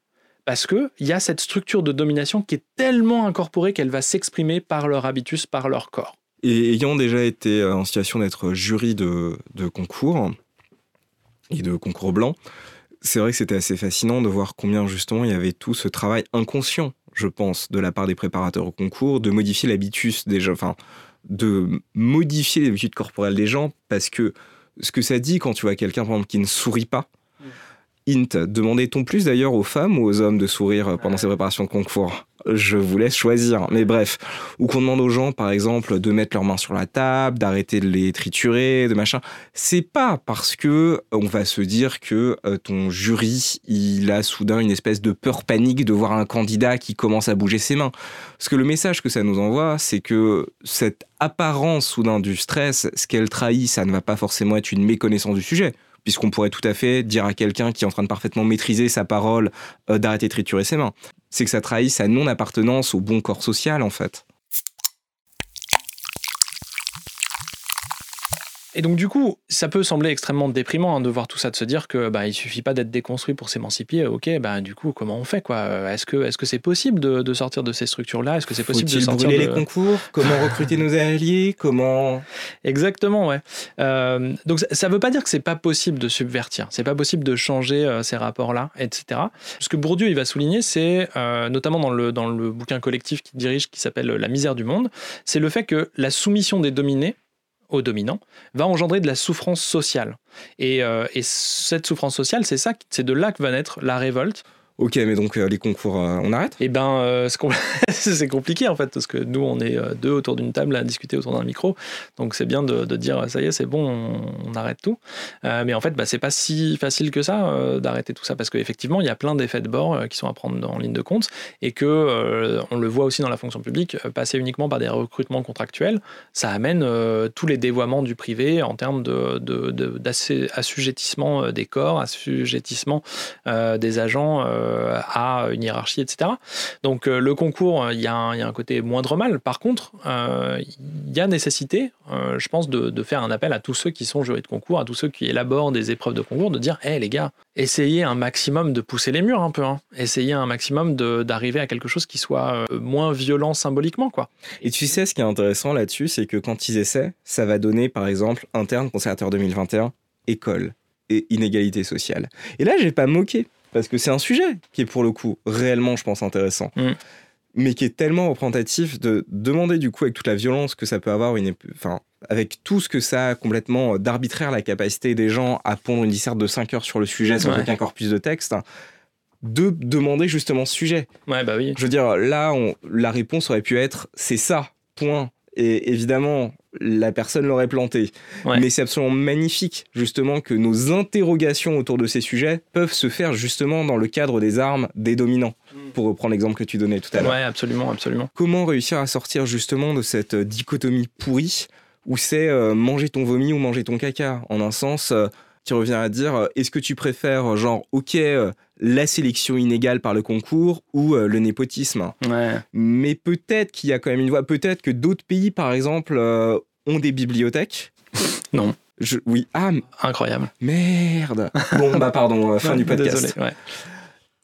Parce qu'il y a cette structure de domination qui est tellement incorporée qu'elle va s'exprimer par leur habitus, par leur corps. Et ayant déjà été euh, en situation d'être jury de, concours et de concours blanc, c'est vrai que c'était assez fascinant de voir combien justement il y avait tout ce travail inconscient, je pense, de la part des préparateurs au concours, de modifier l'habitus des gens, enfin, de modifier l'habitude corporelle des gens, parce que ce que ça dit quand tu vois quelqu'un, par exemple, qui ne sourit pas, Int, demandait-on plus d'ailleurs aux femmes ou aux hommes de sourire pendant ces préparations de concours? Je vous laisse choisir. Mais bref, ou qu'on demande aux gens, par exemple, de mettre leurs mains sur la table, d'arrêter de les triturer, de machin. C'est pas parce que on va se dire que euh, ton jury, il a soudain une espèce de peur panique de voir un candidat qui commence à bouger ses mains. Parce que le message que ça nous envoie, c'est que cette apparence soudain du stress, ce qu'elle trahit, ça ne va pas forcément être une méconnaissance du sujet. Puisqu'on pourrait tout à fait dire à quelqu'un qui est en train de parfaitement maîtriser sa parole euh, d'arrêter de triturer ses mains. C'est que ça trahit sa non-appartenance au bon corps social, en fait. Et donc du coup, ça peut sembler extrêmement déprimant hein, de voir tout ça, de se dire que bah il suffit pas d'être déconstruit pour s'émanciper. Ok, bah du coup comment on fait quoi? Est-ce que est-ce que c'est possible de, de sortir de ces structures-là? Est-ce que c'est possible de sortir brûler de... les concours? Comment <laughs> recruter nos alliés? Comment? Exactement, ouais. Euh, donc ça, ça veut pas dire que c'est pas possible de subvertir, c'est pas possible de changer euh, ces rapports-là, etc. Ce que Bourdieu il va souligner, c'est euh, notamment dans le dans le bouquin collectif qu'il dirige, qui s'appelle La misère du monde, c'est le fait que la soumission des dominés aux dominants va engendrer de la souffrance sociale. Et, euh, et cette souffrance sociale, c'est ça, c'est de là que va naître la révolte. Ok, mais donc euh, les concours, euh, on arrête? Et ben, euh, <laughs> c'est compliqué en fait, parce que nous, on est deux autour d'une table à discuter autour d'un micro, donc c'est bien de, dire ça y est, c'est bon, on, arrête tout. Mais en fait, bah, c'est pas si facile que ça d'arrêter tout ça, parce qu'effectivement, il y a plein d'effets de bord qui sont à prendre en ligne de compte, et que on le voit aussi dans la fonction publique, passer uniquement par des recrutements contractuels, ça amène tous les dévoiements du privé en termes de, de, de- d'assé- assujettissement euh, des corps, assujettissement des agents à une hiérarchie, etc. Donc euh, le concours, euh, il y, a un- côté moindre mal. Par contre, euh, il y a nécessité, euh, je pense, de, faire un appel à tous ceux qui sont jurés de concours, à tous ceux qui élaborent des épreuves de concours, de dire, hé les gars, essayez un maximum de pousser les murs un peu, hein. essayez un maximum d'arriver à quelque chose qui soit euh, moins violent symboliquement, quoi. Et tu sais, ce qui est intéressant là-dessus, c'est que quand ils essaient, ça va donner, par exemple, interne conservateur 2021, école et inégalité sociale. Et là, j'ai pas moqué, parce que c'est un sujet qui est pour le coup réellement, je pense, intéressant. Mm. Mais qui est tellement représentatif de demander du coup avec toute la violence que ça peut avoir, une, enfin, avec tout ce que ça a complètement d'arbitraire, la capacité des gens à pondre une disserte de 5 heures sur le sujet sans Ouais. aucun corpus de texte, de demander justement ce sujet. Ouais, bah oui. Je veux dire, là, on- la réponse aurait pu être c'est ça, point. Et évidemment, la personne l'aurait planté. Ouais. Mais c'est absolument magnifique, justement, que nos interrogations autour de ces sujets peuvent se faire justement dans le cadre des armes des dominants, pour reprendre l'exemple que tu donnais tout à l'heure. Ouais, absolument, absolument. Comment réussir à sortir justement de cette euh, dichotomie pourrie où c'est euh, manger ton vomi ou manger ton caca? En un sens euh, qui revient à dire euh, est-ce que tu préfères, euh, genre, ok, euh, la sélection inégale par le concours ou le népotisme? Ouais. mais peut-être qu'il y a quand même une voie. Peut-être que d'autres pays, par exemple, ont des bibliothèques? <laughs> Non. Je, oui. Ah, Incroyable. merde. <laughs> Bon, bah pardon, fin du <laughs> podcast. Désolé. ouais.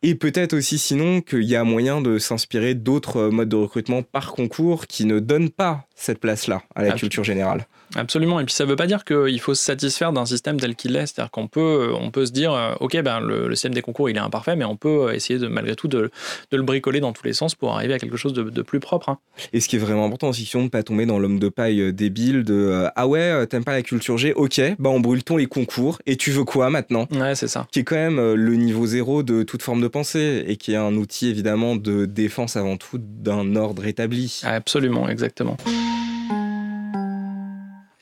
Et peut-être aussi sinon qu'il y a moyen de s'inspirer d'autres modes de recrutement par concours qui ne donnent pas cette place-là à la Ah, culture générale. Absolument. Et puis ça ne veut pas dire qu'il faut se satisfaire d'un système tel qu'il est. C'est-à-dire qu'on peut, on peut se dire, euh, ok, ben, le, le système des concours il est imparfait, mais on peut essayer de malgré tout de, de le bricoler dans tous les sens pour arriver à quelque chose de, de plus propre. hein. Et ce qui est vraiment important aussi, c'est de ne pas tomber dans l'homme de paille euh, débile de euh, Ah ouais, euh, t'aimes pas la culture G Ok, bah on brûle ton les concours et tu veux quoi maintenant? Ouais, c'est ça. Qui est quand même euh, le niveau zéro de toute forme de pensée et qui est un outil évidemment de défense avant tout d'un ordre établi. Absolument, exactement.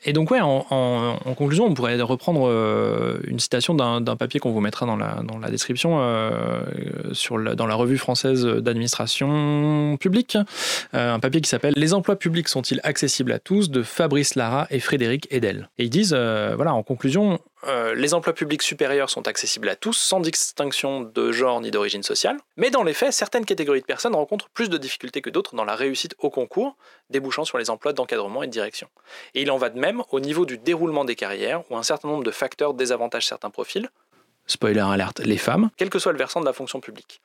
Et donc, ouais, en, conclusion, on pourrait reprendre euh, une citation d'un papier qu'on vous mettra dans la, description euh, dans la revue française d'administration publique. Euh, un papier qui s'appelle Les emplois publics sont-ils accessibles à tous? de Fabrice Lara et Frédéric Edel. Et ils disent, voilà, en conclusion, euh, les emplois publics supérieurs sont accessibles à tous sans distinction de genre ni d'origine sociale. Mais dans les faits, certaines catégories de personnes rencontrent plus de difficultés que d'autres dans la réussite au concours, débouchant sur les emplois d'encadrement et de direction. Et il en va de même au niveau du déroulement des carrières, où un certain nombre de facteurs désavantagent certains profils. Spoiler alerte, les femmes, quel que soit le versant de la fonction publique.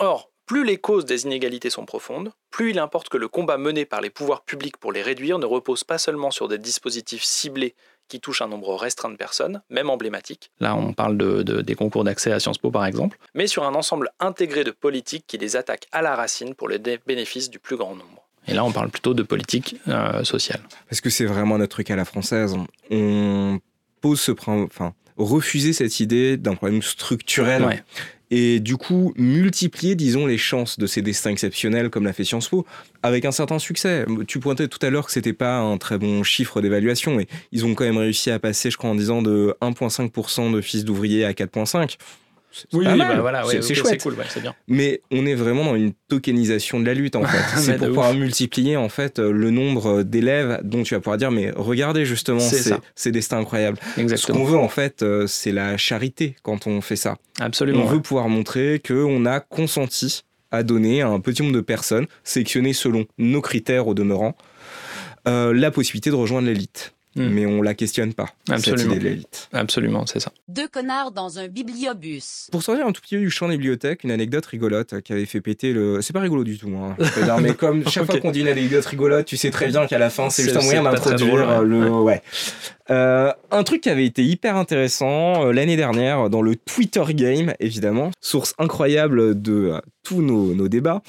Or, plus les causes des inégalités sont profondes, plus il importe que le combat mené par les pouvoirs publics pour les réduire ne repose pas seulement sur des dispositifs ciblés qui touchent un nombre restreint de personnes, même emblématiques. Là, on parle de, de- des concours d'accès à Sciences Po, par exemple, mais sur un ensemble intégré de politiques qui les attaquent à la racine pour le bénéfice du plus grand nombre. Et là, on parle plutôt de politique euh, sociale. Parce que c'est vraiment notre truc à la française. On pose ce problème, enfin, refuser cette idée d'un problème structurel. Ouais. Et du coup, multiplier, disons, les chances de ces destins exceptionnels comme l'a fait Sciences Po, avec un certain succès. Tu pointais tout à l'heure que c'était pas un très bon chiffre d'évaluation, et ils ont quand même réussi à passer, je crois, en disant de 1,5% de fils d'ouvriers à 4,5%. Oui, pas oui, mal. bah voilà, ouais, c'est chouette. c'est cool, ouais, c'est bien. Mais on est vraiment dans une tokenisation de la lutte en <laughs> fait. c'est pour pouvoir multiplier en fait euh, le nombre d'élèves dont tu vas pouvoir dire mais regardez justement ces, destins incroyables. Ce qu'on veut en fait euh, c'est la charité quand on fait ça. Absolument. on ouais. veut pouvoir montrer qu'on a consenti à donner à un petit nombre de personnes sélectionnées selon nos critères au demeurant euh, la possibilité de rejoindre l'élite. Hmm. Mais on la questionne pas cette Absolument. idée de l'élite. Absolument, c'est ça. Deux connards dans un bibliobus. Pour sortir un tout petit peu du champ des bibliothèques, une anecdote rigolote qui avait fait péter le. C'est pas rigolo du tout, hein, mais comme <laughs> chaque fois qu'on dit une anecdote rigolote, tu sais très bien qu'à la fin, c'est juste un moyen d'introduire drôle, ouais. le. Ouais. Euh, un truc qui avait été hyper intéressant euh, l'année dernière dans le Twitter Game, évidemment, source incroyable de euh, tous nos, nos débats.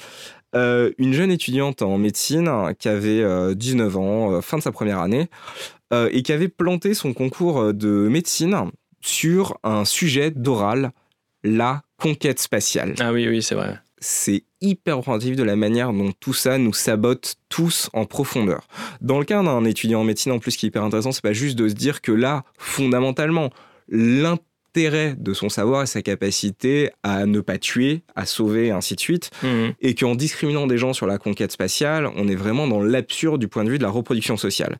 Euh, une jeune étudiante en médecine qui avait euh, 19 ans, euh, fin de sa première année, euh, et qui avait planté son concours de médecine sur un sujet d'oral, la conquête spatiale. Ah oui, oui, c'est vrai. C'est hyper représentatif de la manière dont tout ça nous sabote tous en profondeur. Dans le cas d'un étudiant en médecine, en plus, qui est hyper intéressant, c'est pas juste de se dire que là, fondamentalement, l'intérêt de son savoir et sa capacité à ne pas tuer, à sauver, et ainsi de suite, Mhm. et qu'en discriminant des gens sur la conquête spatiale, on est vraiment dans l'absurde du point de vue de la reproduction sociale.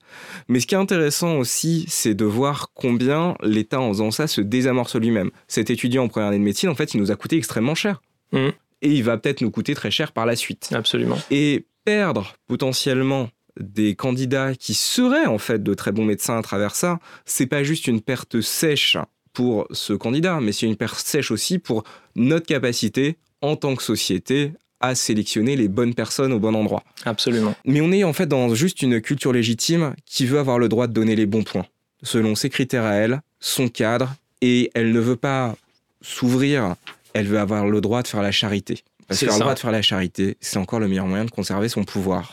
Mais ce qui est intéressant aussi, c'est de voir combien l'État, en faisant ça, se désamorce lui-même. Cet étudiant en première année de médecine, en fait, il nous a coûté extrêmement cher. Mhm. Et il va peut-être nous coûter très cher par la suite. Absolument. Et perdre potentiellement des candidats qui seraient en fait de très bons médecins à travers ça, c'est pas juste une perte sèche pour ce candidat, mais c'est une perte sèche aussi pour notre capacité en tant que société à sélectionner les bonnes personnes au bon endroit. Absolument. Mais on est en fait dans juste une culture légitime qui veut avoir le droit de donner les bons points, selon ses critères à elle, son cadre, et elle ne veut pas s'ouvrir, elle veut avoir le droit de faire la charité. Parce C'est que le droit de faire la charité, c'est encore le meilleur moyen de conserver son pouvoir.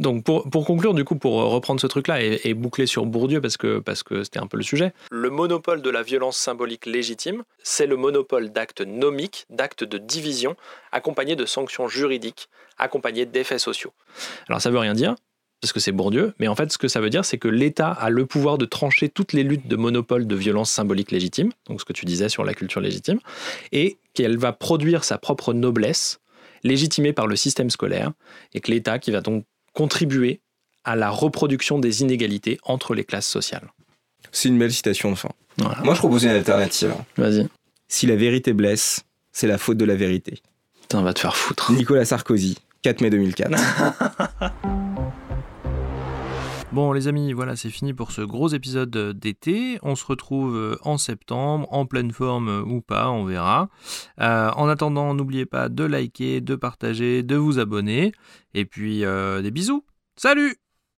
Donc pour, pour conclure, du coup, pour euh, reprendre ce truc-là et, boucler sur Bourdieu, parce que parce que c'était un peu le sujet, le monopole de la violence symbolique légitime, c'est le monopole d'actes nomiques, d'actes de division, accompagnés de sanctions juridiques, accompagnés d'effets sociaux. Alors ça veut rien dire, parce que c'est Bourdieu, mais en fait ce que ça veut dire, c'est que l'État a le pouvoir de trancher toutes les luttes de monopole de violence symbolique légitime, donc ce que tu disais sur la culture légitime, et qu'elle va produire sa propre noblesse, légitimée par le système scolaire, et que l'État qui va donc contribuer à la reproduction des inégalités entre les classes sociales. C'est une belle citation de fin. Voilà. Moi, je propose une alternative. Vas-y. Si la vérité blesse, c'est la faute de la vérité. Putain, va te faire foutre. Nicolas Sarkozy, 4 mai 2004. <laughs> Bon les amis, voilà, c'est fini pour ce gros épisode d'été. On se retrouve euh, en septembre, en pleine forme euh, ou pas, on verra. Euh, en attendant, n'oubliez pas de liker, de partager, de vous abonner. Et puis des bisous. Salut